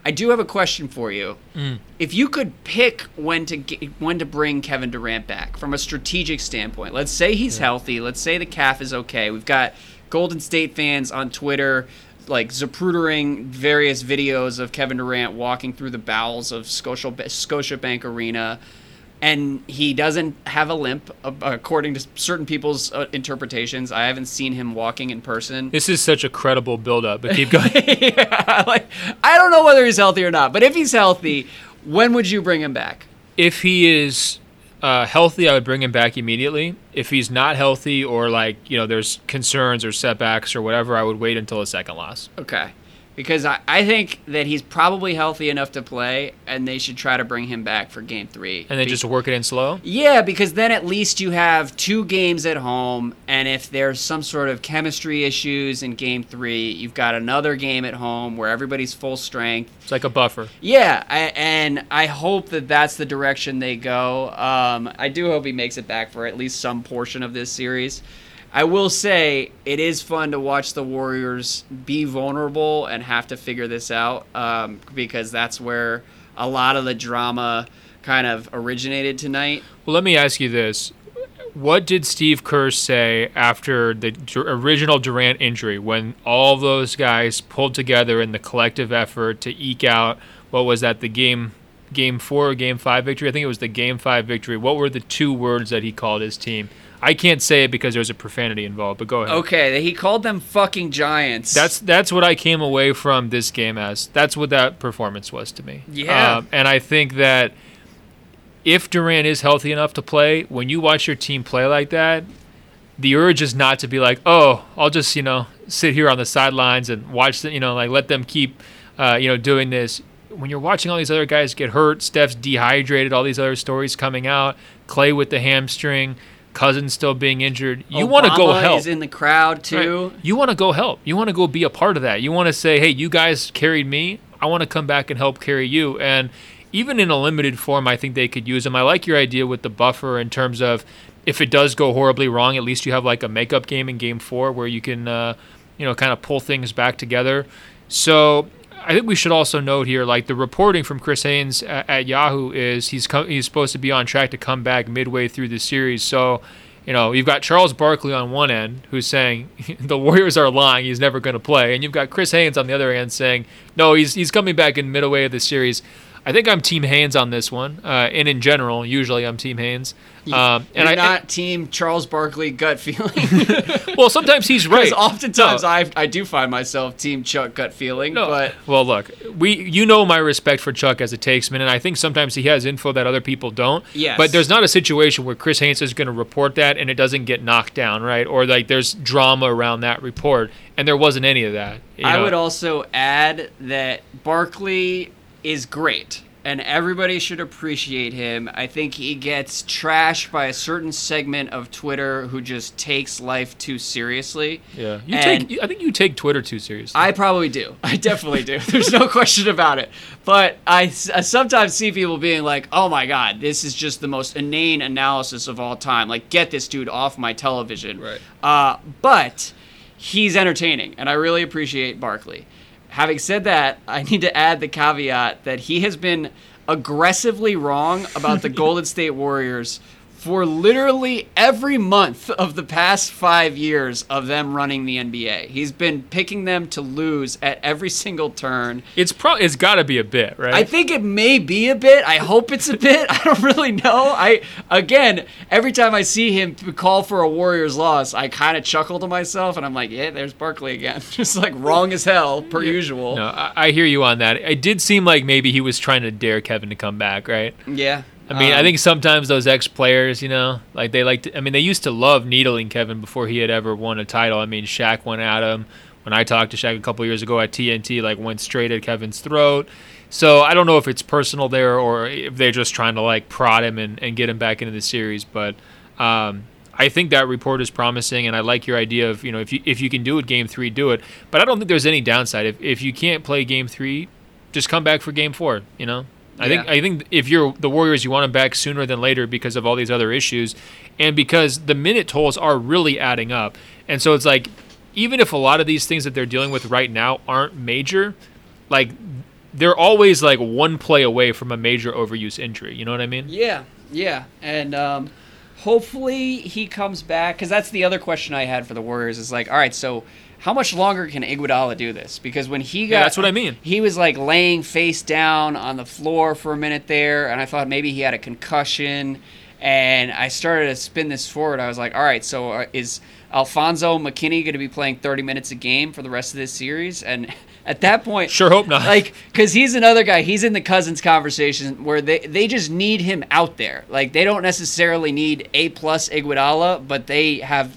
I do have a question for you. Mm. If you could pick when to get, when to bring Kevin Durant back from a strategic standpoint, let's say he's healthy. Let's say the calf is okay. We've got Golden State fans on Twitter like zaprudering various videos of Kevin Durant walking through the bowels of Scotia Scotiabank Arena. And he doesn't have a limp, uh, according to certain people's uh, interpretations. I haven't seen him walking in person. this is such a credible build-up, but keep going. [laughs] yeah, like I don't know whether he's healthy or not, but if he's healthy, when would you bring him back? if he is uh, healthy, I would bring him back immediately. If he's not healthy, or like you know, there's concerns or setbacks or whatever, I would wait until the second loss. Okay. Because I, I think that he's probably healthy enough to play, and they should try to bring him back for game three. And then Be- just work it in slow. Yeah, because then at least you have two games at home, and if there's some sort of chemistry issues in game three, you've got another game at home where everybody's full strength. It's like a buffer. Yeah, I, and I hope that that's the direction they go. Um, I do hope he makes it back for at least some portion of this series. I will say it is fun to watch the Warriors be vulnerable and have to figure this out um, because that's where a lot of the drama kind of originated tonight. Well, let me ask you this. What did Steve Kerr say after the original Durant injury when all those guys pulled together in the collective effort to eke out what was that the game game four or game five victory. I think it was the game five victory. What were the two words that he called his team? I can't say it because there's a profanity involved, but go ahead. Okay, he called them fucking giants. That's that's what I came away from this game as. That's what that performance was to me. Yeah. Um, and I think that if Durant is healthy enough to play, when you watch your team play like that, the urge is not to be like, oh, I'll just you know sit here on the sidelines and watch the, you know like let them keep uh, you know doing this. When you're watching all these other guys get hurt, Steph's dehydrated, all these other stories coming out, Klay with the hamstring. Cousins still being injured. You want to go help. Is in the crowd too. Right. You want to go help. You want to go be a part of that. You want to say, "Hey, you guys carried me. I want to come back and help carry you." And even in a limited form, I think they could use them. I like your idea with the buffer in terms of if it does go horribly wrong, at least you have like a makeup game in Game Four where you can, uh, you know, kind of pull things back together. So I think we should also note here, like the reporting from Chris Haynes at, at Yahoo is he's he's supposed to be on track to come back midway through the series. So, you know, you've got Charles Barkley on one end who's saying [laughs] the Warriors are lying, he's never going to play, and you've got Chris Haynes on the other end saying no, he's he's coming back in midway of the series. I think I'm Team Haynes on this one, uh, and in general, usually I'm Team Haynes. Um, and You're I not team Charles Barkley gut feeling. [laughs] well, sometimes he's [laughs] right. Because oftentimes No. I I do find myself team Chuck gut feeling, No, but well, look, we you know my respect for Chuck as a takesman, and I think sometimes he has info that other people don't. Yes. But there's not a situation where Chris Haynes is going to report that and it doesn't get knocked down, right? Or like there's drama around that report, and there wasn't any of that. I know. would also add that Barkley is great and everybody should appreciate him. I think he gets trashed by a certain segment of Twitter who just takes life too seriously. Yeah, you And- take. I think you take Twitter too seriously. I probably do. I definitely do. [laughs] There's no question about it. But I sometimes see people being like, "Oh my god, this is just the most inane analysis of all time. Like, get this dude off my television." Right. Uh, but he's entertaining, and I really appreciate Barkley. Having said that, I need to add the caveat that he has been aggressively wrong about the [laughs] Golden State Warriors for literally every month of the past five years of them running the NBA. He's been picking them to lose at every single turn. it's pro. It's got to be a bit, right? I think it may be a bit. I hope it's a bit. [laughs] I don't really know. I again, every time I see him call for a Warriors loss, I kind of chuckle to myself, and I'm like, "Yeah, there's Barkley again." [laughs] Just like wrong as hell per usual. No, I, I hear you on that. It did seem like maybe he was trying to dare Kevin to come back, right? Yeah. I mean, I Um, think sometimes those ex players, you know, like they like. To, I mean, they used to love needling Kevin before he had ever won a title. I mean, Shaq went at him. When I talked to Shaq a couple years ago at TNT, like went straight at Kevin's throat. So I don't know if it's personal there or if they're just trying to like prod him and, and get him back into the series. But um, I think that report is promising, and I like your idea of you know if you if you can do it game three, do it. But I don't think there's any downside if if you can't play game three, just come back for game four. You know. I think I think if you're the Warriors, you want him back sooner than later because of all these other issues, and because the minute tolls are really adding up. And so it's like, even if a lot of these things that they're dealing with right now aren't major, like they're always like one play away from a major overuse injury. You know what I mean? Yeah, yeah, and um, hopefully he comes back because that's the other question I had for the Warriors is like, all right, so how much longer can Iguodala do this? Because when he got, Yeah, that's what I mean. He was like laying face down on the floor for a minute there, and I thought maybe he had a concussion. And I started to spin this forward. I was like, all right, so uh, is Alfonzo McKinnie going to be playing 30 minutes a game for the rest of this series? And [laughs] at that point, Sure hope not. like because he's another guy he's in the Cousins conversation where they they just need him out there like they don't necessarily need a plus Iguodala but they have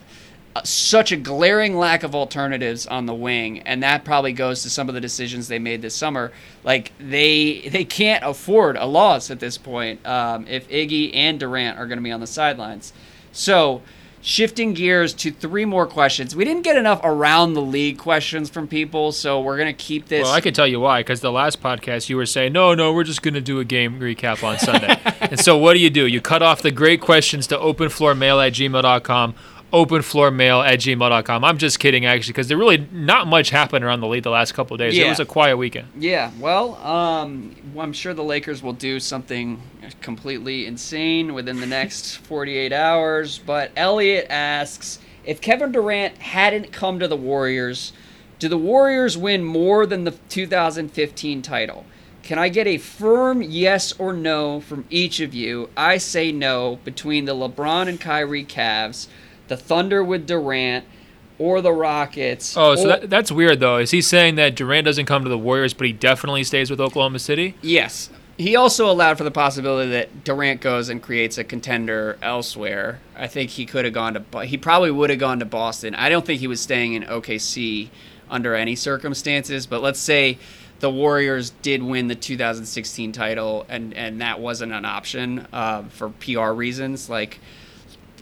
such a glaring lack of alternatives on the wing and that probably goes to some of the decisions they made this summer like they they can't afford a loss at this point um, if Iggy and Durant are going to be on the sidelines so shifting gears to three more questions we didn't get enough around the league questions from people so we're going to keep this Well, I can tell you why. Because the last podcast you were saying, no, no, we're just going to do a game recap on Sunday. [laughs] and so what do you do? You cut off the great questions to openfloormail at gmail.com. Openfloormail at gmail.com. I'm just kidding, actually, because there really not much happened around the league the last couple of days. It was a quiet weekend. Yeah, well, um, I'm sure the Lakers will do something completely insane within the next [laughs] 48 hours. But Elliot asks if Kevin Durant hadn't come to the Warriors, do the Warriors win more than the 2015 title? Can I get a firm yes or no from each of you? I say no between the LeBron and Kyrie Cavs, the Thunder with Durant, or the Rockets. Oh, so or- that, that's weird though. Is he saying that Durant doesn't come to the Warriors, but he definitely stays with Oklahoma City? Yes. He also allowed for the possibility that Durant goes and creates a contender elsewhere. I think he could have gone to. He probably would have gone to Boston. I don't think he was staying in OKC under any circumstances. But let's say the Warriors did win the 2016 title, and and that wasn't an option uh, for PR reasons. Like,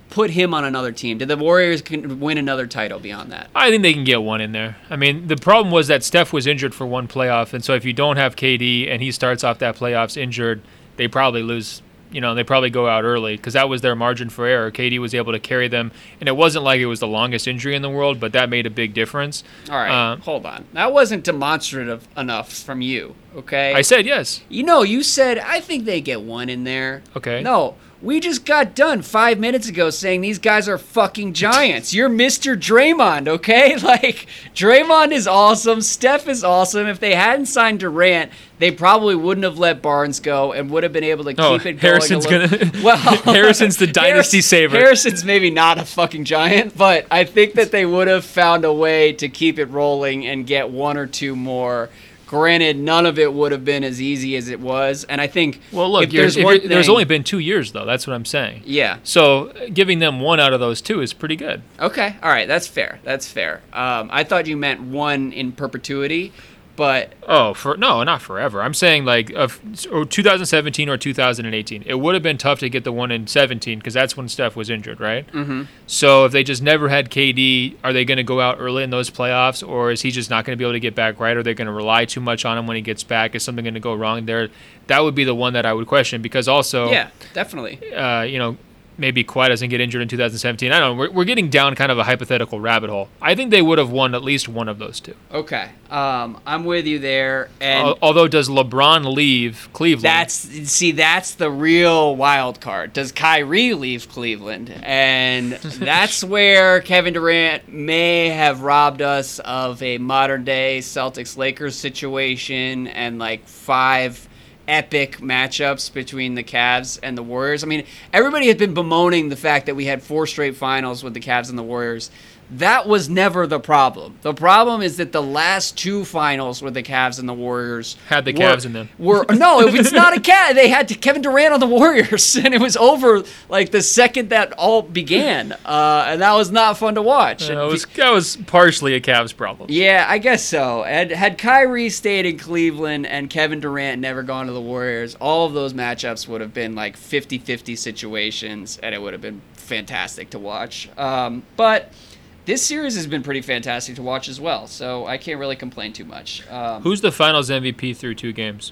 put him on another team. Did the Warriors can win another title beyond that? I think they can get one in there. I mean, the problem was that Steph was injured for one playoff, and so if you don't have KD and he starts off that playoffs injured, they probably lose. You know, they probably go out early because that was their margin for error. KD was able to carry them, and it wasn't like it was the longest injury in the world, but that made a big difference. All right, Uh, hold on. That wasn't demonstrative enough from you. Okay. I said yes. You know, you said I think they get one in there. Okay. No, we just got done five minutes ago saying these guys are fucking giants. You're Mr. Draymond, okay? [laughs] Like Draymond is awesome. Steph is awesome. If they hadn't signed Durant, they probably wouldn't have let Barnes go and would have been able to oh, keep Oh, it going. Harrison's gonna- [laughs] Well, [laughs] Harrison's the dynasty Harris- saver. Harrison's maybe not a fucking giant, but I think that they would have found a way to keep it rolling and get one or two more. Granted, none of it would have been as easy as it was, and I think Well, look, there's one there's only been two years though. That's what I'm saying. yeah. So giving them one out of those two is pretty good. Okay. All right. That's fair. That's fair. Um, I thought you meant one in perpetuity, but Oh, for no, not forever. I'm saying like of or 2017 or 2018. It would have been tough to get the one in 17 because that's when Steph was injured, right? Mm-hmm. So if they just never had KD, are they going to go out early in those playoffs, or is he just not going to be able to get back right? Are they going to rely too much on him when he gets back? Is something going to go wrong there? That would be the one that I would question because also, yeah, definitely. uh, you know, maybe Kawhi doesn't get injured in 2017. I don't know. We're, we're getting down kind of a hypothetical rabbit hole. I think they would have won at least one of those two. Okay. Um, I'm with you there, and Al- Although, does LeBron leave Cleveland? That's see, that's the real wild card. Does Kyrie leave Cleveland? And [laughs] that's where Kevin Durant may have robbed us of a modern day Celtics Lakers situation and like five epic matchups between the Cavs and the Warriors. I mean, everybody had been bemoaning the fact that we had four straight finals with the Cavs and the Warriors. That was never the problem. The problem is that the last two finals with the Cavs and the Warriors Had the were- Cavs in them. Were [laughs] no, it was not a cat. They had Kevin Durant on the Warriors, [laughs] and it was over like the second that all began, uh, and that was not fun to watch. That was that was partially a Cavs problem. Yeah, I guess so. Had, had Kyrie stayed in Cleveland and Kevin Durant never gone to the Warriors, all of those matchups would have been like 50 50 situations, and it would have been fantastic to watch. Um, but this series has been pretty fantastic to watch as well, so I can't really complain too much. Um, Who's the Finals MVP through two games?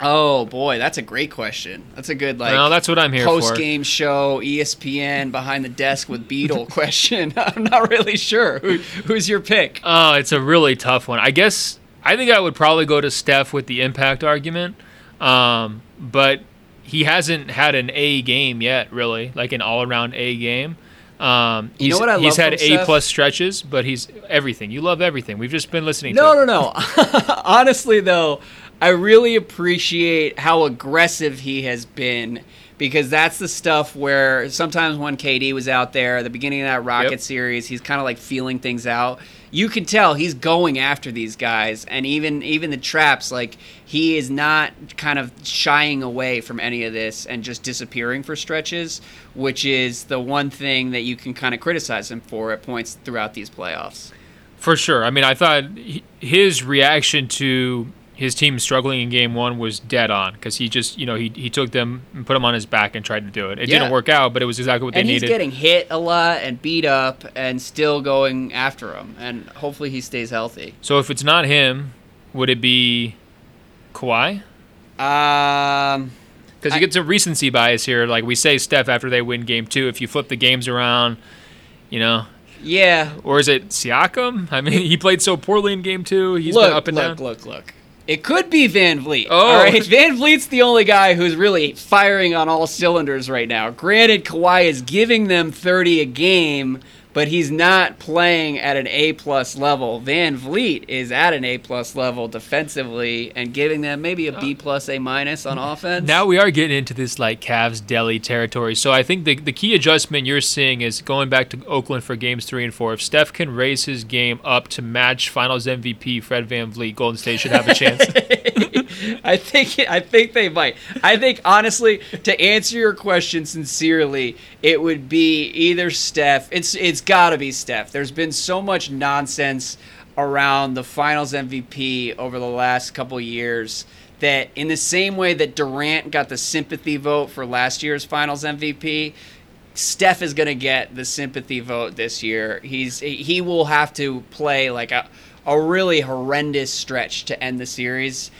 oh, boy, that's a great question. That's a good, like, well, that's what I'm here post for. game show, ESPN, behind the desk with Beetle [laughs] question. [laughs] I'm not really sure. Who, who's your pick? Oh, it's a really tough one. I guess I think I would probably go to Steph with the impact argument, um, but he hasn't had an A game yet, really, like an all-around A game. Um, You know he's- what I He's had A plus stretches, but he's everything. You love everything. We've just been listening. No, to no, no. [laughs] Honestly, though, I really appreciate how aggressive he has been because that's the stuff where sometimes when KD was out there at the beginning of that Rocket Yep. series, he's kind of like feeling things out. You can tell he's going after these guys, and even even the traps, like he is not kind of shying away from any of this and just disappearing for stretches, which is the one thing that you can kind of criticize him for at points throughout these playoffs. For sure. I mean, I thought his reaction to his team struggling in game one was dead on because he just, you know, he, he took them and put them on his back and tried to do it. It Yeah. didn't work out, but it was exactly what they needed. and he's getting hit a lot and beat up and still going after him and hopefully he stays healthy so if it's not him, would it be Kawhi? um Because you get some recency bias here. Like we say Steph after they win game two, if you flip the games around, you know, yeah or is it Siakam? I mean, [laughs] he played so poorly in game two. He's look been up and look down. look look it could be VanVleet. Oh. All right, VanVleet's the only guy who's really firing on all cylinders right now. Granted, Kawhi is giving them 30 a game, but he's not playing at an A plus level. VanVleet is at an A plus level defensively and giving them maybe a B plus A minus on offense. Now we are getting into this like Cavs deli territory. So I think the the key adjustment you're seeing is going back to Oakland for games three and four. If Steph can raise his game up to match Finals MVP Fred VanVleet, Golden State should have a chance. [laughs] I think I think they might. I think honestly, to answer your question sincerely, it would be either Steph. It's it's got to be Steph. There's been so much nonsense around the Finals MVP over the last couple years that in the same way that Durant got the sympathy vote for last year's Finals MVP, Steph is going to get the sympathy vote this year. He's he will have to play like a a really horrendous stretch to end the series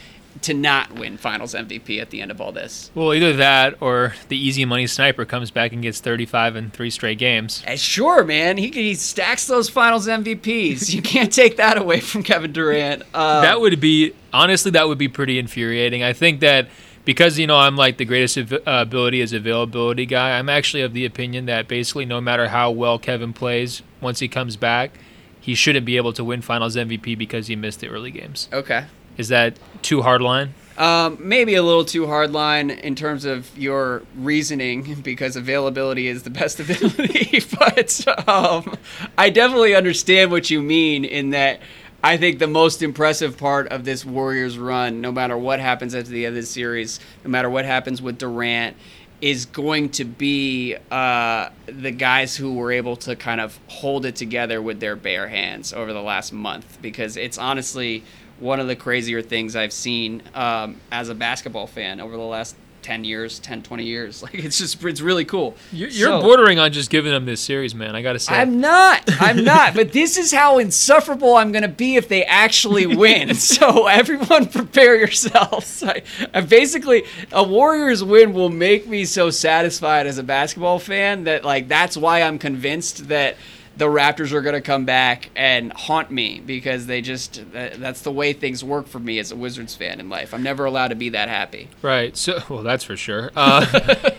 to not win Finals MVP at the end of all this. Well, either that or the easy money sniper comes back and gets 35 in three straight games. And sure, man, he he stacks those Finals MVPs. You can't take that away from Kevin Durant. Um, that would be honestly that would be pretty infuriating. I think that because you know I'm like the greatest uh, ability is availability guy. I'm actually of the opinion that basically no matter how well Kevin plays once he comes back, he shouldn't be able to win Finals MVP because he missed the early games. okay. Is that too hard line? Um, maybe a little too hard line in terms of your reasoning [laughs] because availability is the best [laughs] ability. [laughs] but um, I definitely understand what you mean in that I think the most impressive part of this Warriors run, no matter what happens at the end of the series, no matter what happens with Durant, is going to be uh, the guys who were able to kind of hold it together with their bare hands over the last month because it's honestly one of the crazier things I've seen um, as a basketball fan over the last 10 years, 10, 20 years. [laughs] Like, it's just, it's really cool. You're, you're So- bordering on just giving them this series, man. I gotta say. I'm not. I'm not. But this is how insufferable I'm going to be if they actually [laughs] win. so everyone [laughs] prepare yourselves. I, I basically a Warriors win will make me so satisfied as a basketball fan that like that's why I'm convinced that the Raptors are going to come back and haunt me because they just that's the way things work for me as a Wizards fan in life. I'm never allowed to be that happy. Right. So, [laughs] well, that's for sure. Uh,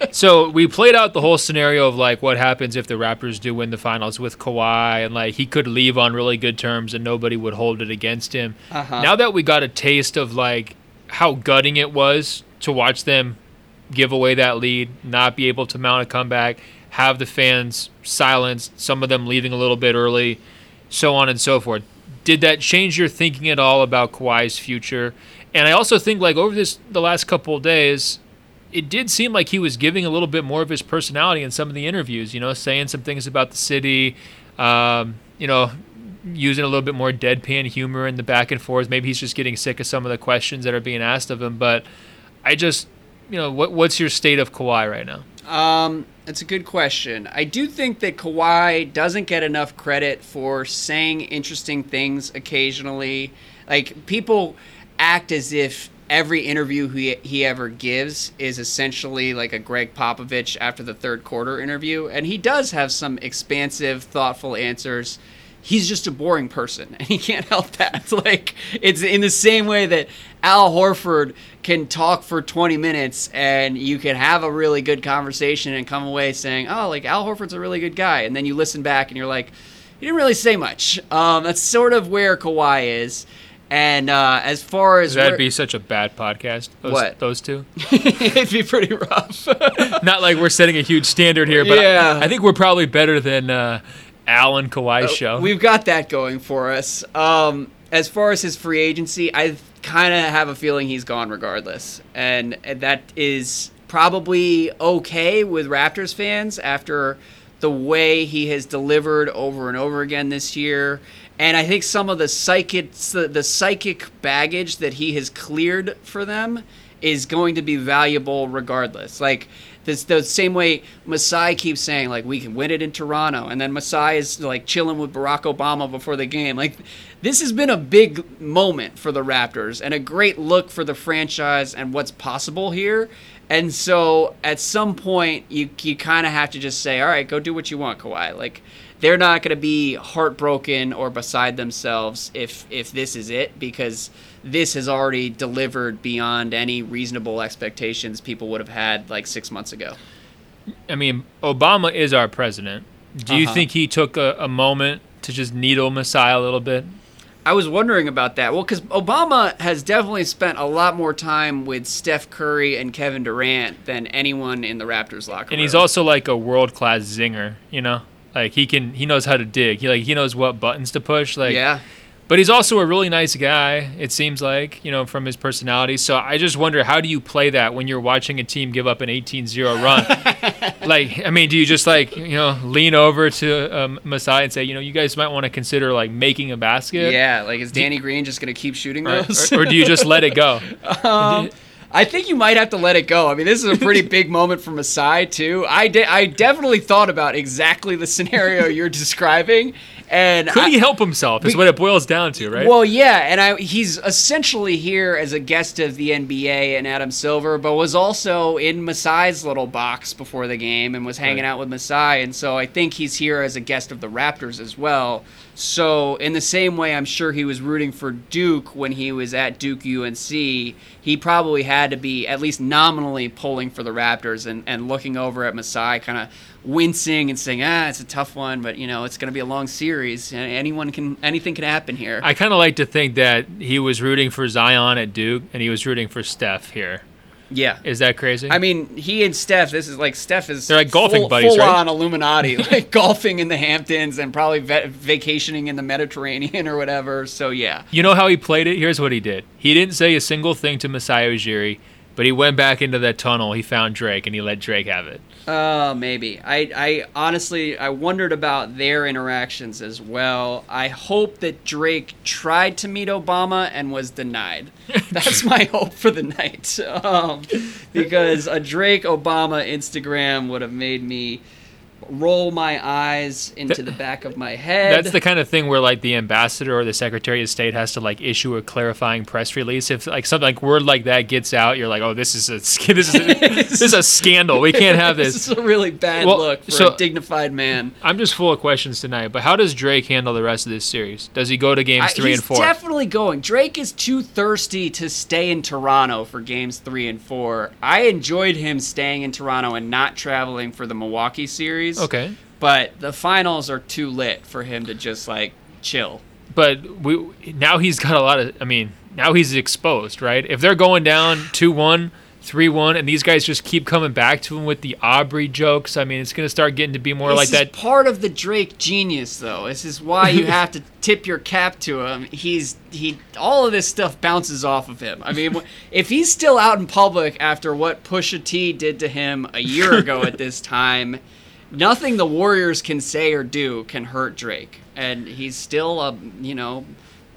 [laughs] so we played out the whole scenario of like what happens if the Raptors do win the finals with Kawhi, and like he could leave on really good terms and nobody would hold it against him. Uh-huh. Now that we got a taste of like how gutting it was to watch them give away that lead, not be able to mount a comeback, have the fans silenced, some of them leaving a little bit early, so on and so forth. Did that change your thinking at all about Kawhi's future? And I also think like over this the last couple of days, it did seem like he was giving a little bit more of his personality in some of the interviews. You know, saying some things about the city. Um, you know, using a little bit more deadpan humor in the back and forth. Maybe he's just getting sick of some of the questions that are being asked of him. But I just, you know, what what's your state of Kawhi right now? Um, that's a good question. I do think that Kawhi doesn't get enough credit for saying interesting things occasionally. Like people act as if every interview he he ever gives is essentially like a Gregg Popovich after the third quarter interview, and he does have some expansive, thoughtful answers. He's just a boring person, and he can't help that. [laughs] Like it's in the same way that Al Horford can talk for 20 minutes, and you can have a really good conversation and come away saying, "Oh, like Al Horford's a really good guy," and then you listen back and you're like, "He didn't really say much." Um, that's sort of where Kawhi is. And uh, as far as That'd be such a bad podcast. Those, What? Those two. [laughs] it'd be pretty rough. [laughs] Not like we're setting a huge standard here, but Yeah. I, I think we're probably better than uh, Al and Kawhi's show. We've got that going for us. Um, as far as his free agency, I kind of have a feeling he's gone regardless, and that is probably okay with Raptors fans after the way he has delivered over and over again this year. And I think some of the psychic, the, the psychic baggage that he has cleared for them is going to be valuable regardless. Like this, the same way Masai keeps saying, like we can win it in Toronto, and then Masai is like chilling with Barack Obama before the game. Like this has been a big moment for the Raptors and a great look for the franchise and what's possible here. And so at some point, you you kind of have to just say, all right, go do what you want, Kawhi. Like they're not going to be heartbroken or beside themselves if if this is it because this has already delivered beyond any reasonable expectations people would have had like six months ago. I mean, Obama is our president, Do you Uh-huh. think he took a, a moment to just needle Masai a little bit? I was wondering about that. Well, because Obama has definitely spent a lot more time with Steph Curry and Kevin Durant than anyone in the Raptors locker room. And he's also like a world class zinger, you know? Like he can he knows how to dig. He like he knows what buttons to push. Like yeah. But he's also a really nice guy, it seems like, you know, from his personality. So I just wonder how do you play that when you're watching a team give up an 18-0 run? [laughs] like, I mean, do you just like, you know, lean over to um, Masai and say, you know, you guys might want to consider like making a basket? Yeah, like is Danny Green just gonna keep shooting Or, those? or, or do you just let it go? [laughs] Um, I think you might have to let it go. I mean, this is a pretty big moment for Masai too. I de- I definitely thought about exactly the scenario you're describing, and Could I- he help himself? Is what it boils down to, right? Well, yeah, and I he's essentially here as a guest of the NBA and Adam Silver, but was also in Masai's little box before the game and was hanging Right. out with Masai, and so I think he's here as a guest of the Raptors as well. So in the same way, I'm sure he was rooting for Duke when he was at Duke UNC. He probably had to be at least nominally pulling for the Raptors and, and looking over at Masai, kind of wincing and saying, "Ah, it's a tough one, but you know, it's going to be a long series, anyone can, anything can happen here." I kind of like to think that he was rooting for Zion at Duke and he was rooting for Steph here. yeah. Is that crazy? I mean, he and Steph. This is like Steph is They're like golfing full, buddies, full right? on Illuminati, [laughs] like golfing in the Hamptons and probably va- vacationing in the Mediterranean [laughs] or whatever. So yeah, You know how he played it? Here's what he did. He didn't say a single thing to Masai Ujiri, but he went back into that tunnel. He found Drake and he let Drake have it. Uh, maybe. I, I honestly, I wondered about their interactions as well. I hope that Drake tried to meet Obama and was denied. [laughs] That's my hope for the night, [laughs] um, because a Drake Obama Instagram would have made me roll my eyes into the back of my head. That's the kind of thing where like the ambassador or the secretary of state has to like issue a clarifying press release. If like something like word like that gets out, you're like, oh, this is a [laughs] this is a, this is a [laughs] scandal. We can't have this [laughs] this. is a really bad Well, look for so- a dignified man. I'm just full of questions tonight. But how does Drake handle the rest of this series? Does he go to games I- three he's and four? definitely going. Drake is too thirsty to stay in Toronto for games three and four. I enjoyed him staying in Toronto and not traveling for the Milwaukee series. Okay. But the finals are too lit for him to just like chill. but we now he's got a lot of i mean now he's exposed right if they're going down 2-1 3-1 and these guys just keep coming back to him with the Aubrey jokes i mean it's going to start getting to be more this like is that part of the Drake genius, though. This is why you [laughs] have to tip your cap to him. He's he. All of this stuff bounces off of him. I mean, [laughs] if he's still out in public after what Pusha T did to him a year ago at this time, nothing the Warriors can say or do can hurt Drake, and he's still a you know.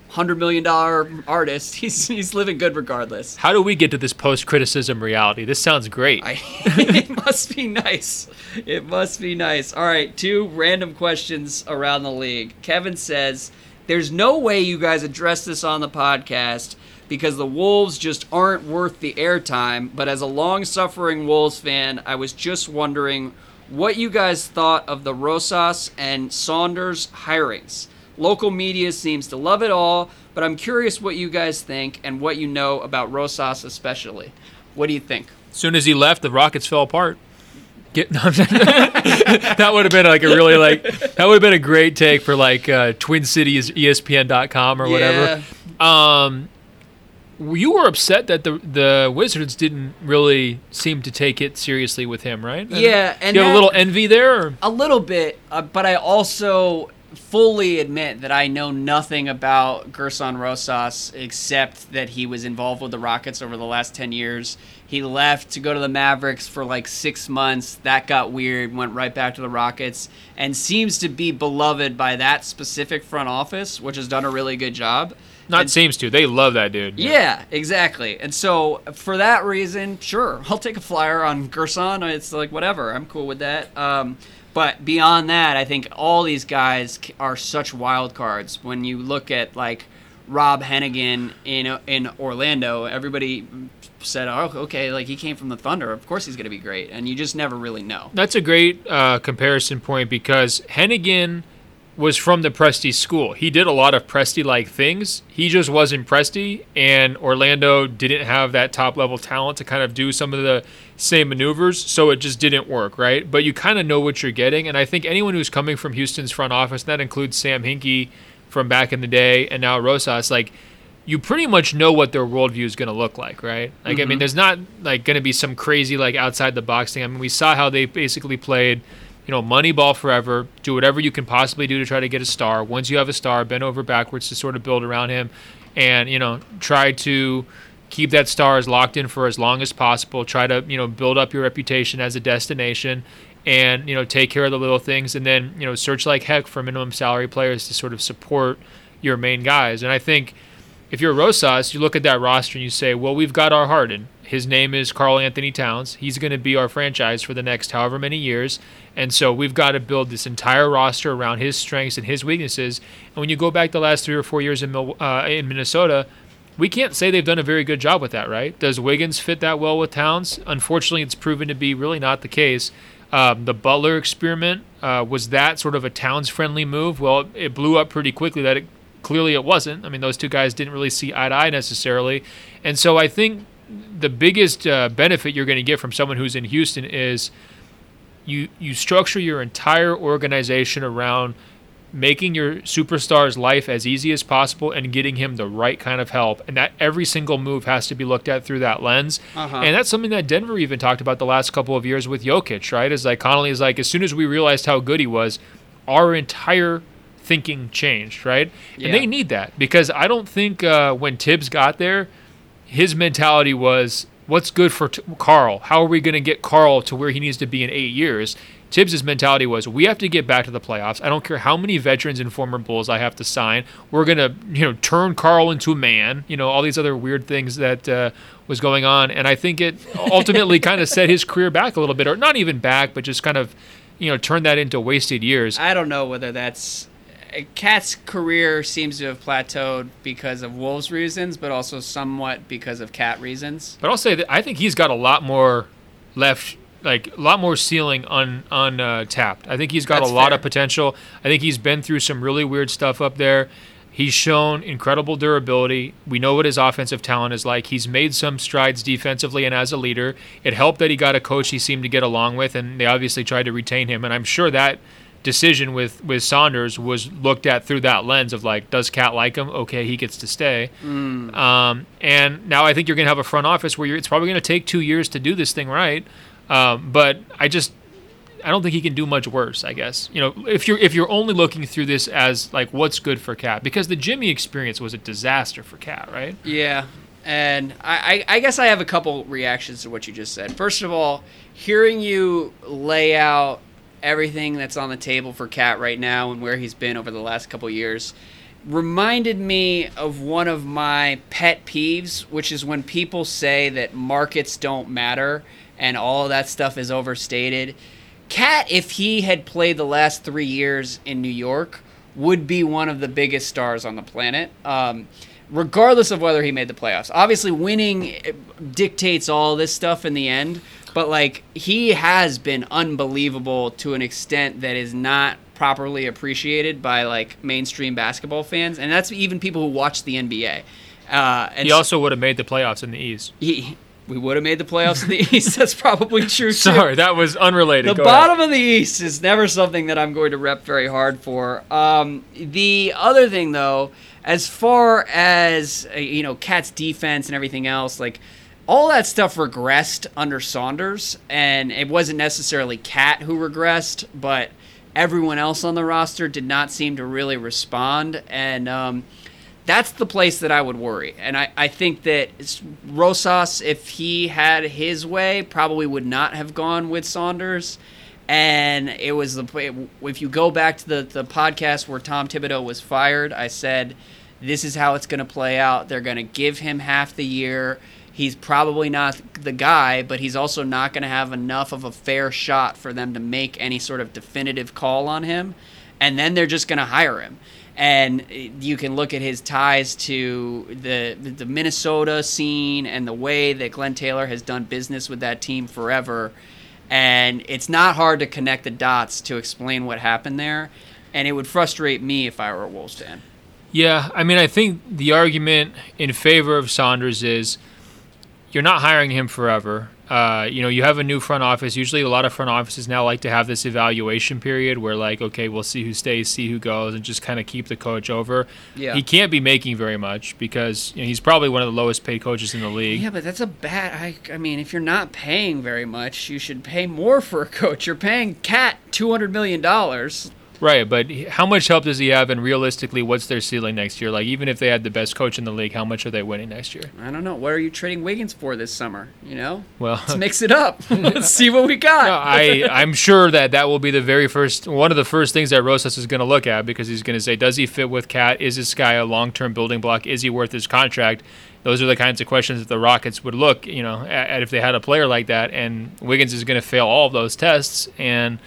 Hundred million dollar artist. [laughs] He's he's living good regardless. how do we get to this post-criticism reality this sounds great I, [laughs] it must be nice. It must be nice. All right, two random questions around the league. Kevin says, There's no way you guys address this on the podcast because the Wolves just aren't worth the airtime. But as a long suffering Wolves fan, I was just wondering what you guys thought of the Rosas and Saunders hirings. Local media seems to love it all, but I'm curious what you guys think and what you know about Rosas especially. What do you think? as soon as he left the rockets fell apart Get, no, [laughs] that would have been like a really like that would have been a great take for like uh, Twin Cities ESPN.com or whatever. Um, you were upset that the the Wizards didn't really seem to take it seriously with him, right? Yeah, and you have that- a little envy there. Or? A little bit, uh, but I also fully admit that I know nothing about Gersson Rosas except that he was involved with the Rockets over the last 10 years. He left to go to the Mavericks for like six months. That got weird, went right back to the Rockets, and seems to be beloved by that specific front office, which has done a really good job. Not And- seems to. They love that dude. yeah, exactly. And so for that reason, sure, I'll take a flyer on Gersson. It's like whatever. I'm cool with that. Um, but beyond that, I think all these guys are such wild cards. When you look at like Rob Hennigan in in Orlando, everybody said, "Oh, okay, like he came from the Thunder. Of course he's going to be great." And you just never really know. That's a great uh, comparison point because Hennigan was from the Presti school. He did a lot of Presti like things. He just wasn't Presti, and Orlando didn't have that top level talent to kind of do some of the same maneuvers, so it just didn't work, right? But you kind of know what you're getting, and I think anyone who's coming from Houston's front office, and that includes Sam Hinkie from back in the day, and now Rosas, like you pretty much know what their worldview is going to look like, right? Like, mm-hmm. I mean, mm-hmm. there's not like going to be some crazy like outside the box thing. I mean, we saw how they basically played you know, money ball forever. Do whatever you can possibly do to try to get a star. Once you have a star, bend over backwards to sort of build around him, and you know, try to keep that star as locked in for as long as possible. Try to you know build up your reputation as a destination, and you know take care of the little things, and then you know search like heck for minimum salary players to sort of support your main guys. And I think if you're Rosas, you look at that roster and you say, well, we've got our Harden. His name is Karl-Anthony Towns. He's going to be our franchise for the next however many years. And so we've got to build this entire roster around his strengths and his weaknesses. And when you go back the last three or four years in, uh, in Minnesota, we can't say they've done a very good job with that, right? Does Wiggins fit that well with Towns? Unfortunately, it's proven to be really not the case. Um, the Butler experiment uh, was that sort of a Towns friendly move. Well, it blew up pretty quickly. That it, clearly it wasn't. I mean, those two guys didn't really see eye to eye necessarily. And so I think the biggest uh, benefit you're going to get from someone who's in Houston is you you structure your entire organization around making your superstar's life as easy as possible and getting him the right kind of help and that every single move has to be looked at through that lens uh-huh. and that's something that denver even talked about the last couple of years with Jokic right is like Connelly is like as soon as we realized how good he was our entire thinking changed right yeah. and they need that because i don't think uh, when Thibs got there his mentality was what's good for t- Karl? How are we going to get Karl to where he needs to be in eight years? Thibs' mentality was, we have to get back to the playoffs. I don't care how many veterans and former Bulls I have to sign. We're going to, you know, turn Karl into a man. You know, all these other weird things that uh, was going on, and I think it ultimately kind of [laughs] set his career back a little bit, or not even back, but just kind of, you know, turned that into wasted years. I don't know whether that's KAT's career seems to have plateaued because of Wolves reasons, but also somewhat because of KAT reasons. But I'll say that I think he's got a lot more left, like a lot more ceiling un untapped. Uh, I think he's got That's a lot fair. of potential. I think he's been through some really weird stuff up there. He's shown incredible durability. We know what his offensive talent is like. He's made some strides defensively and as a leader. It helped that he got a coach he seemed to get along with, and they obviously tried to retain him. And I'm sure that decision with with Saunders was looked at through that lens of like, does KAT like him? Okay, he gets to stay. Mm. Um, and now I think you're going to have a front office where it's probably going to take two years to do this thing right. Um, but I just I don't think he can do much worse. I guess you know if you're if you're only looking through this as like what's good for KAT because the Jimmy experience was a disaster for KAT, right? Yeah. And I, I guess I have a couple reactions to what you just said. First of all, hearing you lay out everything that's on the table for KAT right now and where he's been over the last couple years reminded me of one of my pet peeves, which is when people say that markets don't matter and all that stuff is overstated. KAT, if he had played the last three years in New York, would be one of the biggest stars on the planet. Um, regardless of whether he made the playoffs. Obviously, winning dictates all this stuff in the end, but like he has been unbelievable to an extent that is not properly appreciated by like mainstream basketball fans, and that's even people who watch the NBA. Uh, he also would have made the playoffs in the East. He, we would have made the playoffs in the [laughs] East. That's probably true. Too. Sorry, that was unrelated. The Go bottom ahead. of the East is never something that I'm going to rep very hard for. Um, the other thing, though, as far as uh, you know, KAT's defense and everything else, like all that stuff regressed under Saunders, and it wasn't necessarily KAT who regressed, but everyone else on the roster did not seem to really respond, and um, that's the place that I would worry. And I, I think that Rosas, if he had his way, probably would not have gone with Saunders. And it was the if you go back to the, the podcast where Tom Thibodeau was fired, I said this is how it's going to play out. They're going to give him half the year. He's probably not the guy, but he's also not going to have enough of a fair shot for them to make any sort of definitive call on him. And then they're just going to hire him and you can look at his ties to the the Minnesota scene and the way that Glen Taylor has done business with that team forever, and it's not hard to connect the dots to explain what happened there. and it would frustrate me if I were a Wolves fan. Yeah, I mean, I think the argument in favor of Saunders is you're not hiring him forever. Uh, you know, you have a new front office. Usually, a lot of front offices now like to have this evaluation period where, like, okay, we'll see who stays, see who goes, and just kind of keep the coach over. Yeah. He can't be making very much because you know, he's probably one of the lowest paid coaches in the league. Yeah, but that's a bad. I, I mean, if you're not paying very much, you should pay more for a coach. You're paying KAT two hundred million dollars. Right, but how much help does he have, and realistically, what's their ceiling next year? Like, even if they had the best coach in the league, how much are they winning next year? I don't know. What are you trading Wiggins for this summer? You know, Well, let's mix it up. [laughs] let's see what we got. No, I I'm sure that that will be the very first one of the first things that Rosas is going to look at because he's going to say, does he fit with KAT? Is this guy a long term building block? Is he worth his contract? Those are the kinds of questions that the Rockets would look, you know, at, at if they had a player like that. And Wiggins is going to fail all of those tests, and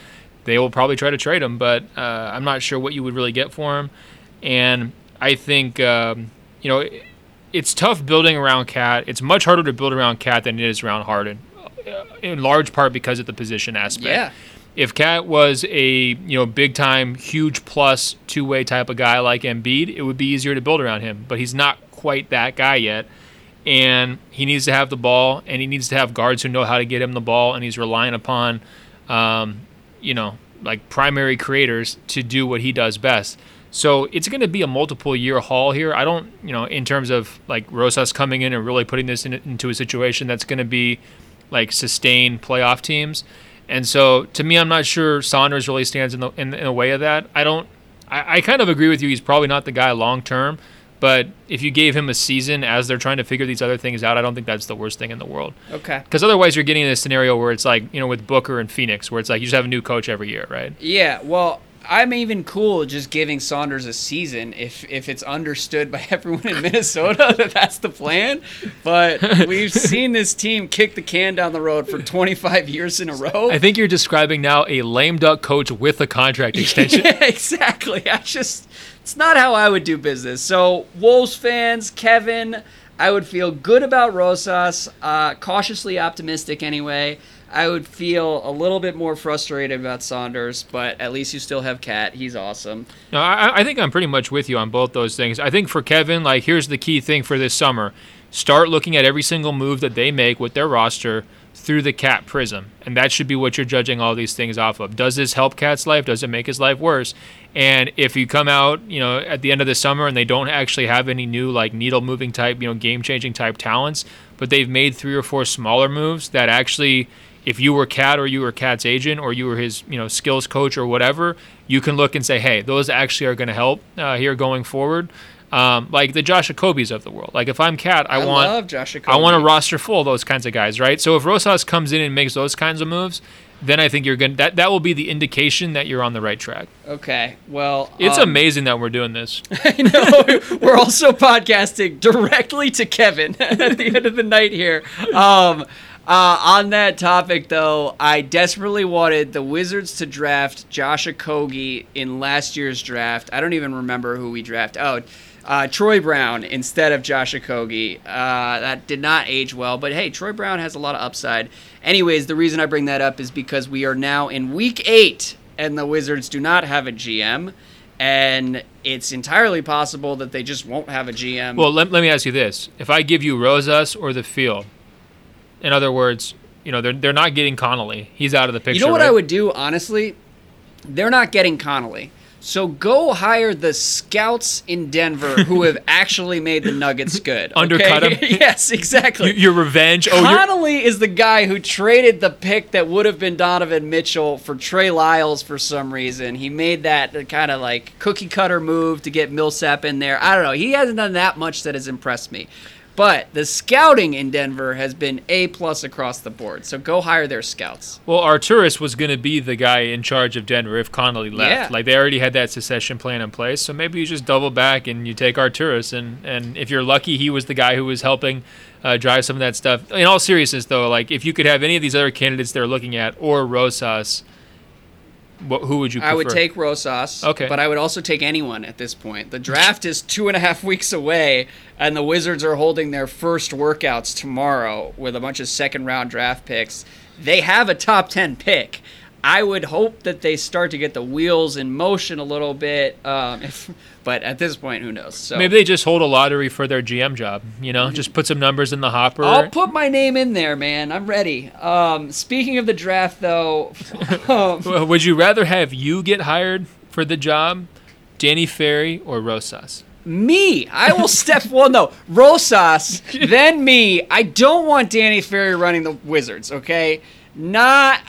they will probably try to trade him. But uh, I'm not sure what you would really get for him. And I think, um, you know, it- it's tough building around KAT. It's much harder to build around KAT than it is around Harden, uh, in large part because of the position aspect yeah. if KAT was a you know big time, huge plus two way type of guy like Embiid, it would be easier to build around him. But he's not quite that guy yet, and he needs to have the ball, and he needs to have guards who know how to get him the ball, and he's relying upon, um, you know, like primary creators to do what he does best. So it's going to be a multiple year haul here. I don't, you know, in terms of like Rosas coming in and really putting this in, into a situation that's going to be like sustained playoff teams. And so to me, I'm not sure Saunders really stands in the in, in the way of that. I don't. I, I kind of agree with you. He's probably not the guy long term. But if you gave him a season as they're trying to figure these other things out, I don't think that's the worst thing in the world. Okay. Because otherwise, you're getting in a scenario where it's like you know with Booker and Phoenix, where it's like you just have a new coach every year, right? Yeah. Well, I'm even cool just giving Saunders a season if if it's understood by [laughs] everyone in Minnesota [laughs] that that's the plan. But we've [laughs] seen this team kick the can down the road for 25 years in a row. I think you're describing now a lame duck coach with a contract extension. Yeah, exactly. I just it's not how I would do business. So Wolves fans, Kevin, I would feel good about Rosas, uh, cautiously optimistic anyway. I would feel a little bit more frustrated about Saunders, but at least you still have KAT. He's awesome. No, I, I think I'm pretty much with you on both those things. I think for Kevin, like, here's the key thing for this summer start looking at every single move that they make with their roster through the KAT prism. And that should be what you're judging all these things off of. Does this help KAT's life? Does it make his life worse? And if you come out, you know, at the end of the summer and they don't actually have any new, like, needle moving type, you know, game changing type talents, but they've made three or four smaller moves that actually if you were KAT or you were KAT's agent or you were his you know skills coach or whatever, you can look and say, hey, those actually are going to help uh, here going forward. Um, like the Josh Okogie's of the world. Like if I'm KAT, I, I want I want a roster full of those kinds of guys, right? So if Rosas comes in and makes those kinds of moves, then I think you're going to that that will be the indication that you're on the right track. Okay, well, It's um, amazing that we're doing this. [laughs] I know. [laughs] We're also podcasting directly to Kevin [laughs] at the end of the night here. Um, uh, on that topic, though, I desperately wanted the Wizards to draft Josh Okogie in last year's draft. I don't even remember who we drafted. Oh, uh, Troy Brown instead of Josh Okogie. Uh, that did not age well, but hey, Troy Brown has a lot of upside. Anyways, the reason I bring that up is because we are now in week eight, and the Wizards do not have a GM and it's entirely possible that they just won't have a GM. Well, let, let me ask you this: If I give you Rosas or the field, in other words, you know they're they're not getting Connelly. He's out of the picture. you know what right? I would do, honestly? They're not getting Connelly. So go hire the scouts in Denver who [laughs] have actually made the Nuggets good. okay? Undercut 'em? [laughs] yes, exactly. Y- your revenge. Oh, Connelly is the guy who traded the pick that would have been Donovan Mitchell for Trey Lyles for some reason. He made that kind of like cookie cutter move to get Millsap in there. I don't know. He hasn't done that much that has impressed me. But the scouting in Denver has been A plus across the board. So go hire their scouts. well, Arturas was going to be the guy in charge of Denver if Connelly left. Yeah. Like they already had that secession plan in place, so maybe you just double back and you take Arturas, and and if you're lucky, he was the guy who was helping uh, drive some of that stuff. In all seriousness, though, like if you could have any of these other candidates they're looking at or Rosas, what, who would you? Prefer? I would take Rosas. Okay. But I would also take anyone at this point. The draft is two and a half weeks away, and the Wizards are holding their first workouts tomorrow with a bunch of second round draft picks. They have a top 10 pick. I would hope that they start to get the wheels in motion a little bit. Um, if, but at this point, who knows? So Maybe they just hold a lottery for their GM job. You know, just put some numbers in the hopper. I'll put my name in there, man. I'm ready. Um, speaking of the draft, though, [laughs] um, [laughs] Would you rather have you get hired for the job, Danny Ferry or Rosas? me, I will step. [laughs] Well, no, Rosas, then me. I don't want Danny Ferry running the Wizards. Okay, not.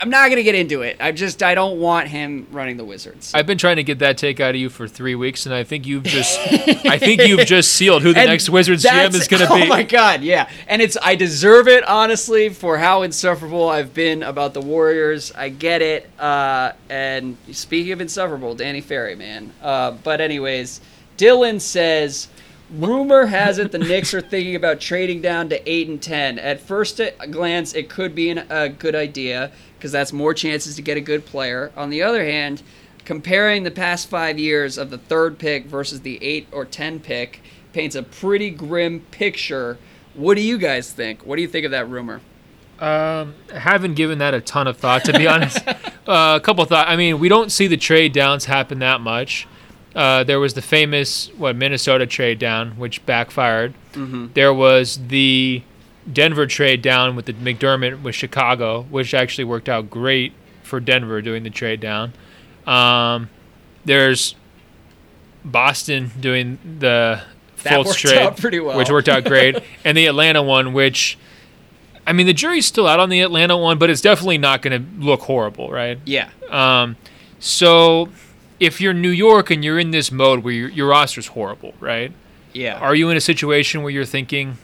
I'm not gonna get into it. I just I don't want him running the Wizards. I've been trying to get that take out of you for three weeks, and I think you've just, I think you've [laughs] just sealed who the And next Wizards GM is going to oh be. [laughs] Oh my god, yeah. And it's I deserve it honestly for how insufferable I've been about the Warriors. I get it. Uh, and speaking of insufferable, Danny Ferry, man. Uh, but anyways, Dylan says. Rumor has it the Knicks are thinking about trading down to eight and ten. At first glance, it could be an, a good idea because that's more chances to get a good player. On the other hand, comparing the past five years of the third pick versus the eight or ten pick paints a pretty grim picture. What do you guys think? What do you think of that rumor? Um, haven't given that a ton of thought, to be honest. [laughs] uh, a couple thoughts. I mean, we don't see the trade downs happen that much. Uh, there was the famous what Minnesota trade down, which backfired. There was the Denver trade down with the McDermott with Chicago, which actually worked out great for Denver doing the trade down. Um, there's Boston doing the That Fultz worked trade, out pretty well. which worked out great, [laughs] and the Atlanta one, which I mean, the jury's still out on the Atlanta one, but it's definitely not going to look horrible, right? Yeah. Um, so if you're New York and you're in this mode where your, your roster's horrible, right? Yeah. Are you in a situation where you're thinking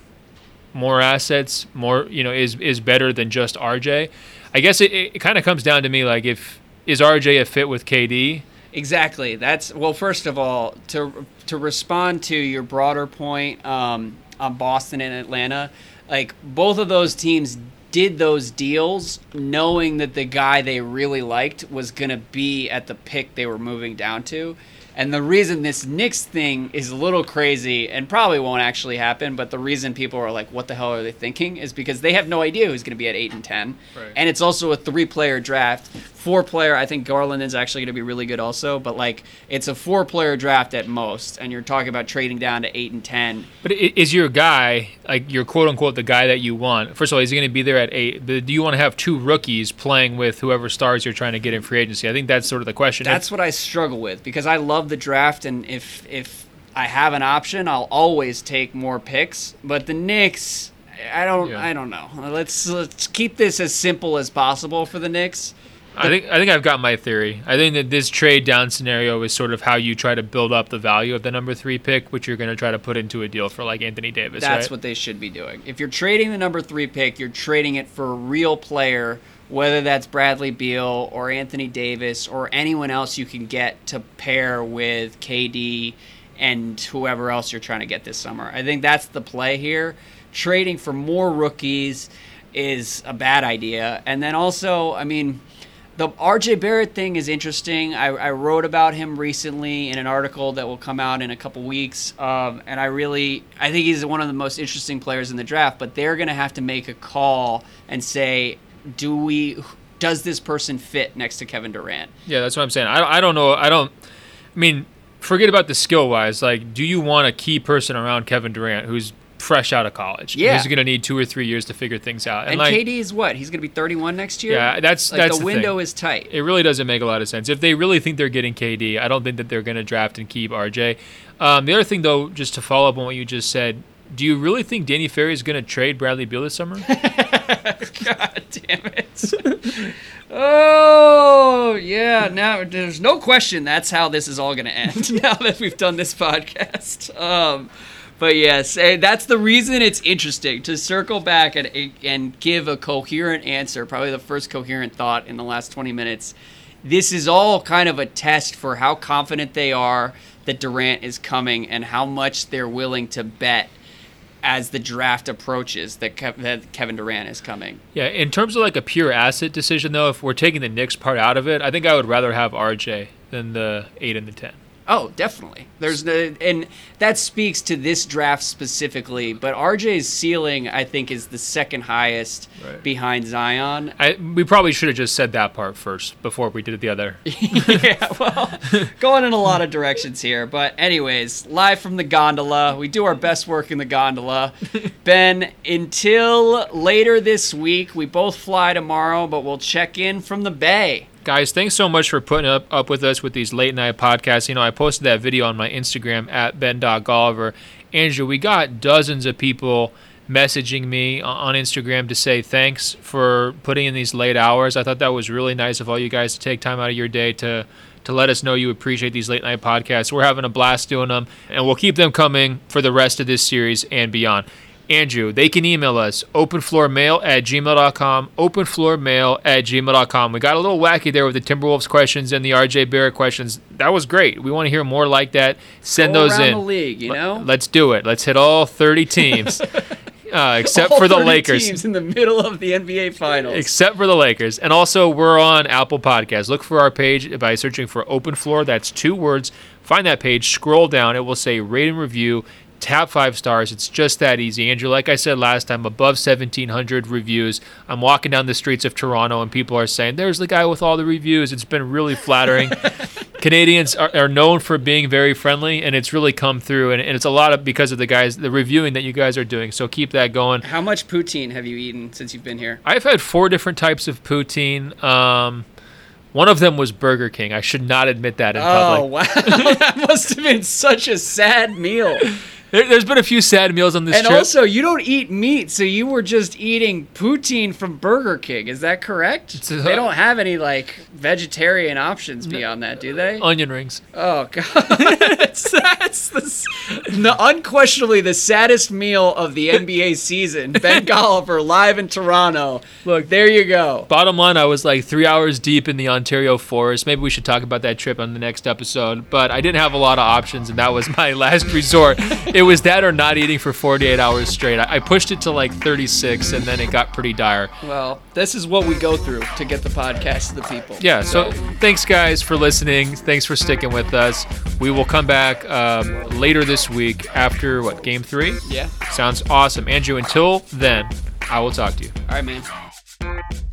more assets, more you know, is is better than just RJ? I guess it, it kind of comes down to me like if is RJ a fit with KD? Exactly. That's well. First of all, to to respond to your broader point um, on Boston and Atlanta, like both of those teams did those deals knowing that the guy they really liked was going to be at the pick they were moving down to. And the reason this Knicks thing is a little crazy and probably won't actually happen, but the reason people are like, "What the hell are they thinking?" is because they have no idea who's going to be at eight and ten, Right. and it's also a three-player draft. Four-player, I think Garland is actually going to be really good also, but like it's a four-player draft at most, and you're talking about trading down to eight and ten. But is your guy like your quote unquote the guy that you want? First of all, is he going to be there at eight? Do you want to have two rookies playing with whoever stars you're trying to get in free agency? I think that's sort of the question. That's what I struggle with because I love the draft, and if if I have an option, I'll always take more picks. But the Knicks, I don't, Yeah. I don't know. Let's let's keep this as simple as possible for the Knicks. I think I think I've got my theory. I think that this trade down scenario is sort of how you try to build up the value of the number three pick, which you're going to try to put into a deal for like Anthony Davis. That's right? what they should be doing. If you're trading the number three pick, you're trading it for a real player, whether that's Bradley Beal or Anthony Davis or anyone else you can get to pair with KD and whoever else you're trying to get this summer. I think that's the play here. Trading for more rookies is a bad idea. And then also, I mean, the RJ Barrett thing is interesting. I, I wrote about him recently in an article that will come out in a couple weeks, um, and I really I think he's one of the most interesting players in the draft. But they're going to have to make a call and say, do we? Does this person fit next to Kevin Durant? Yeah, that's what I'm saying. I, I don't know. I don't. I mean, forget about the skill wise. Like, do you want a key person around Kevin Durant who's fresh out of college? Yeah. Who's going to need two or three years to figure things out? And, like, KD is what? He's going to be 31 next year. Yeah, that's like that's the thing. window is tight. It really doesn't make a lot of sense. If they really think they're getting KD, I don't think that they're going to draft and keep RJ. Um, the other thing, though, just to follow up on what you just said, do you really think Danny Ferry is going to trade Bradley Beal this summer? [laughs] God damn it. oh, yeah. Now, there's no question that's how this is all going to end [laughs] now that we've done this podcast. Um, but yes, eh, that's the reason it's interesting to circle back and, and give a coherent answer, probably the first coherent thought in the last 20 minutes. This is all kind of a test for how confident they are that Durant is coming and how much they're willing to bet as the draft approaches that, Kev- that Kevin Durant is coming. yeah, in terms of like a pure asset decision, though, if we're taking the Knicks part out of it, I think I would rather have RJ than the eight and the ten. Oh, definitely. There's no, and that speaks to this draft specifically. But RJ's ceiling, I think, is the second highest Right. behind Zion. I, we probably should have just said that part first before we did the other. [laughs] yeah, well, going in a lot of directions here. But, anyways, live from the gondola. We do our best work in the gondola. [laughs] Ben, until later this week, we both fly tomorrow, but we'll check in from the bay. Guys, thanks so much for putting up, up with us with these late night podcasts. You know, I posted that video on my Instagram at ben.golliver. Andrew, we got dozens of people messaging me on Instagram to say thanks for putting in these late hours. I thought that was really nice of all you guys to take time out of your day to to let us know you appreciate these late night podcasts. We're having a blast doing them, and we'll keep them coming for the rest of this series and beyond. Andrew, they can email us openfloormail at gmail.com, openfloormail at gmail.com. We got a little wacky there with the Timberwolves questions and the RJ Barrett questions. That was great. We want to hear more like that. Send Go those in. the league, you know? Let's do it. Let's hit all 30 [laughs] teams, uh, except All for the 30 Lakers. teams in the middle of the NBA Finals. Except for the Lakers. And also, we're on Apple Podcasts. Look for our page by searching for Open Floor. That's two words. Find that page, scroll down. It will say rate and review. Tap five stars. It's just that easy. Andrew, like I said last time, above 1,700 reviews. I'm walking down the streets of Toronto and people are saying, There's the guy with all the reviews. It's been really flattering. [laughs] Canadians are, are known for being very friendly, and it's really come through. And, and it's a lot of because of the guys, the reviewing that you guys are doing. So keep that going. How much poutine have you eaten since you've been here? I've had four different types of poutine. Um, one of them was Burger King. I should not admit that in Oh public. wow, [laughs] that must have been such a sad meal. [laughs] There, there's been a few sad meals on this And trip. also, you don't eat meat, so you were just eating poutine from Burger King. Is that correct? A- they don't have any like vegetarian options beyond that, do they? Onion rings. Oh [laughs] god, that's, that's the, the unquestionably the saddest meal of the NBA season. [laughs] Ben Golliver live in Toronto. Look, There you go. Bottom line, I was like three hours deep in the Ontario forest. Maybe we should talk about that trip on the next episode. But I didn't have a lot of options, and that was my [laughs] last resort. It was that or not eating for 48 hours straight. I, I pushed it to like 36, and then it got pretty dire. Well, this is what we go through to get the podcast to the people. Yeah, so thanks guys for listening. Thanks for sticking with us. We will come back um, later this week after what game three? yeah. Sounds awesome, Andrew. Until then, I will talk to you. All right, man.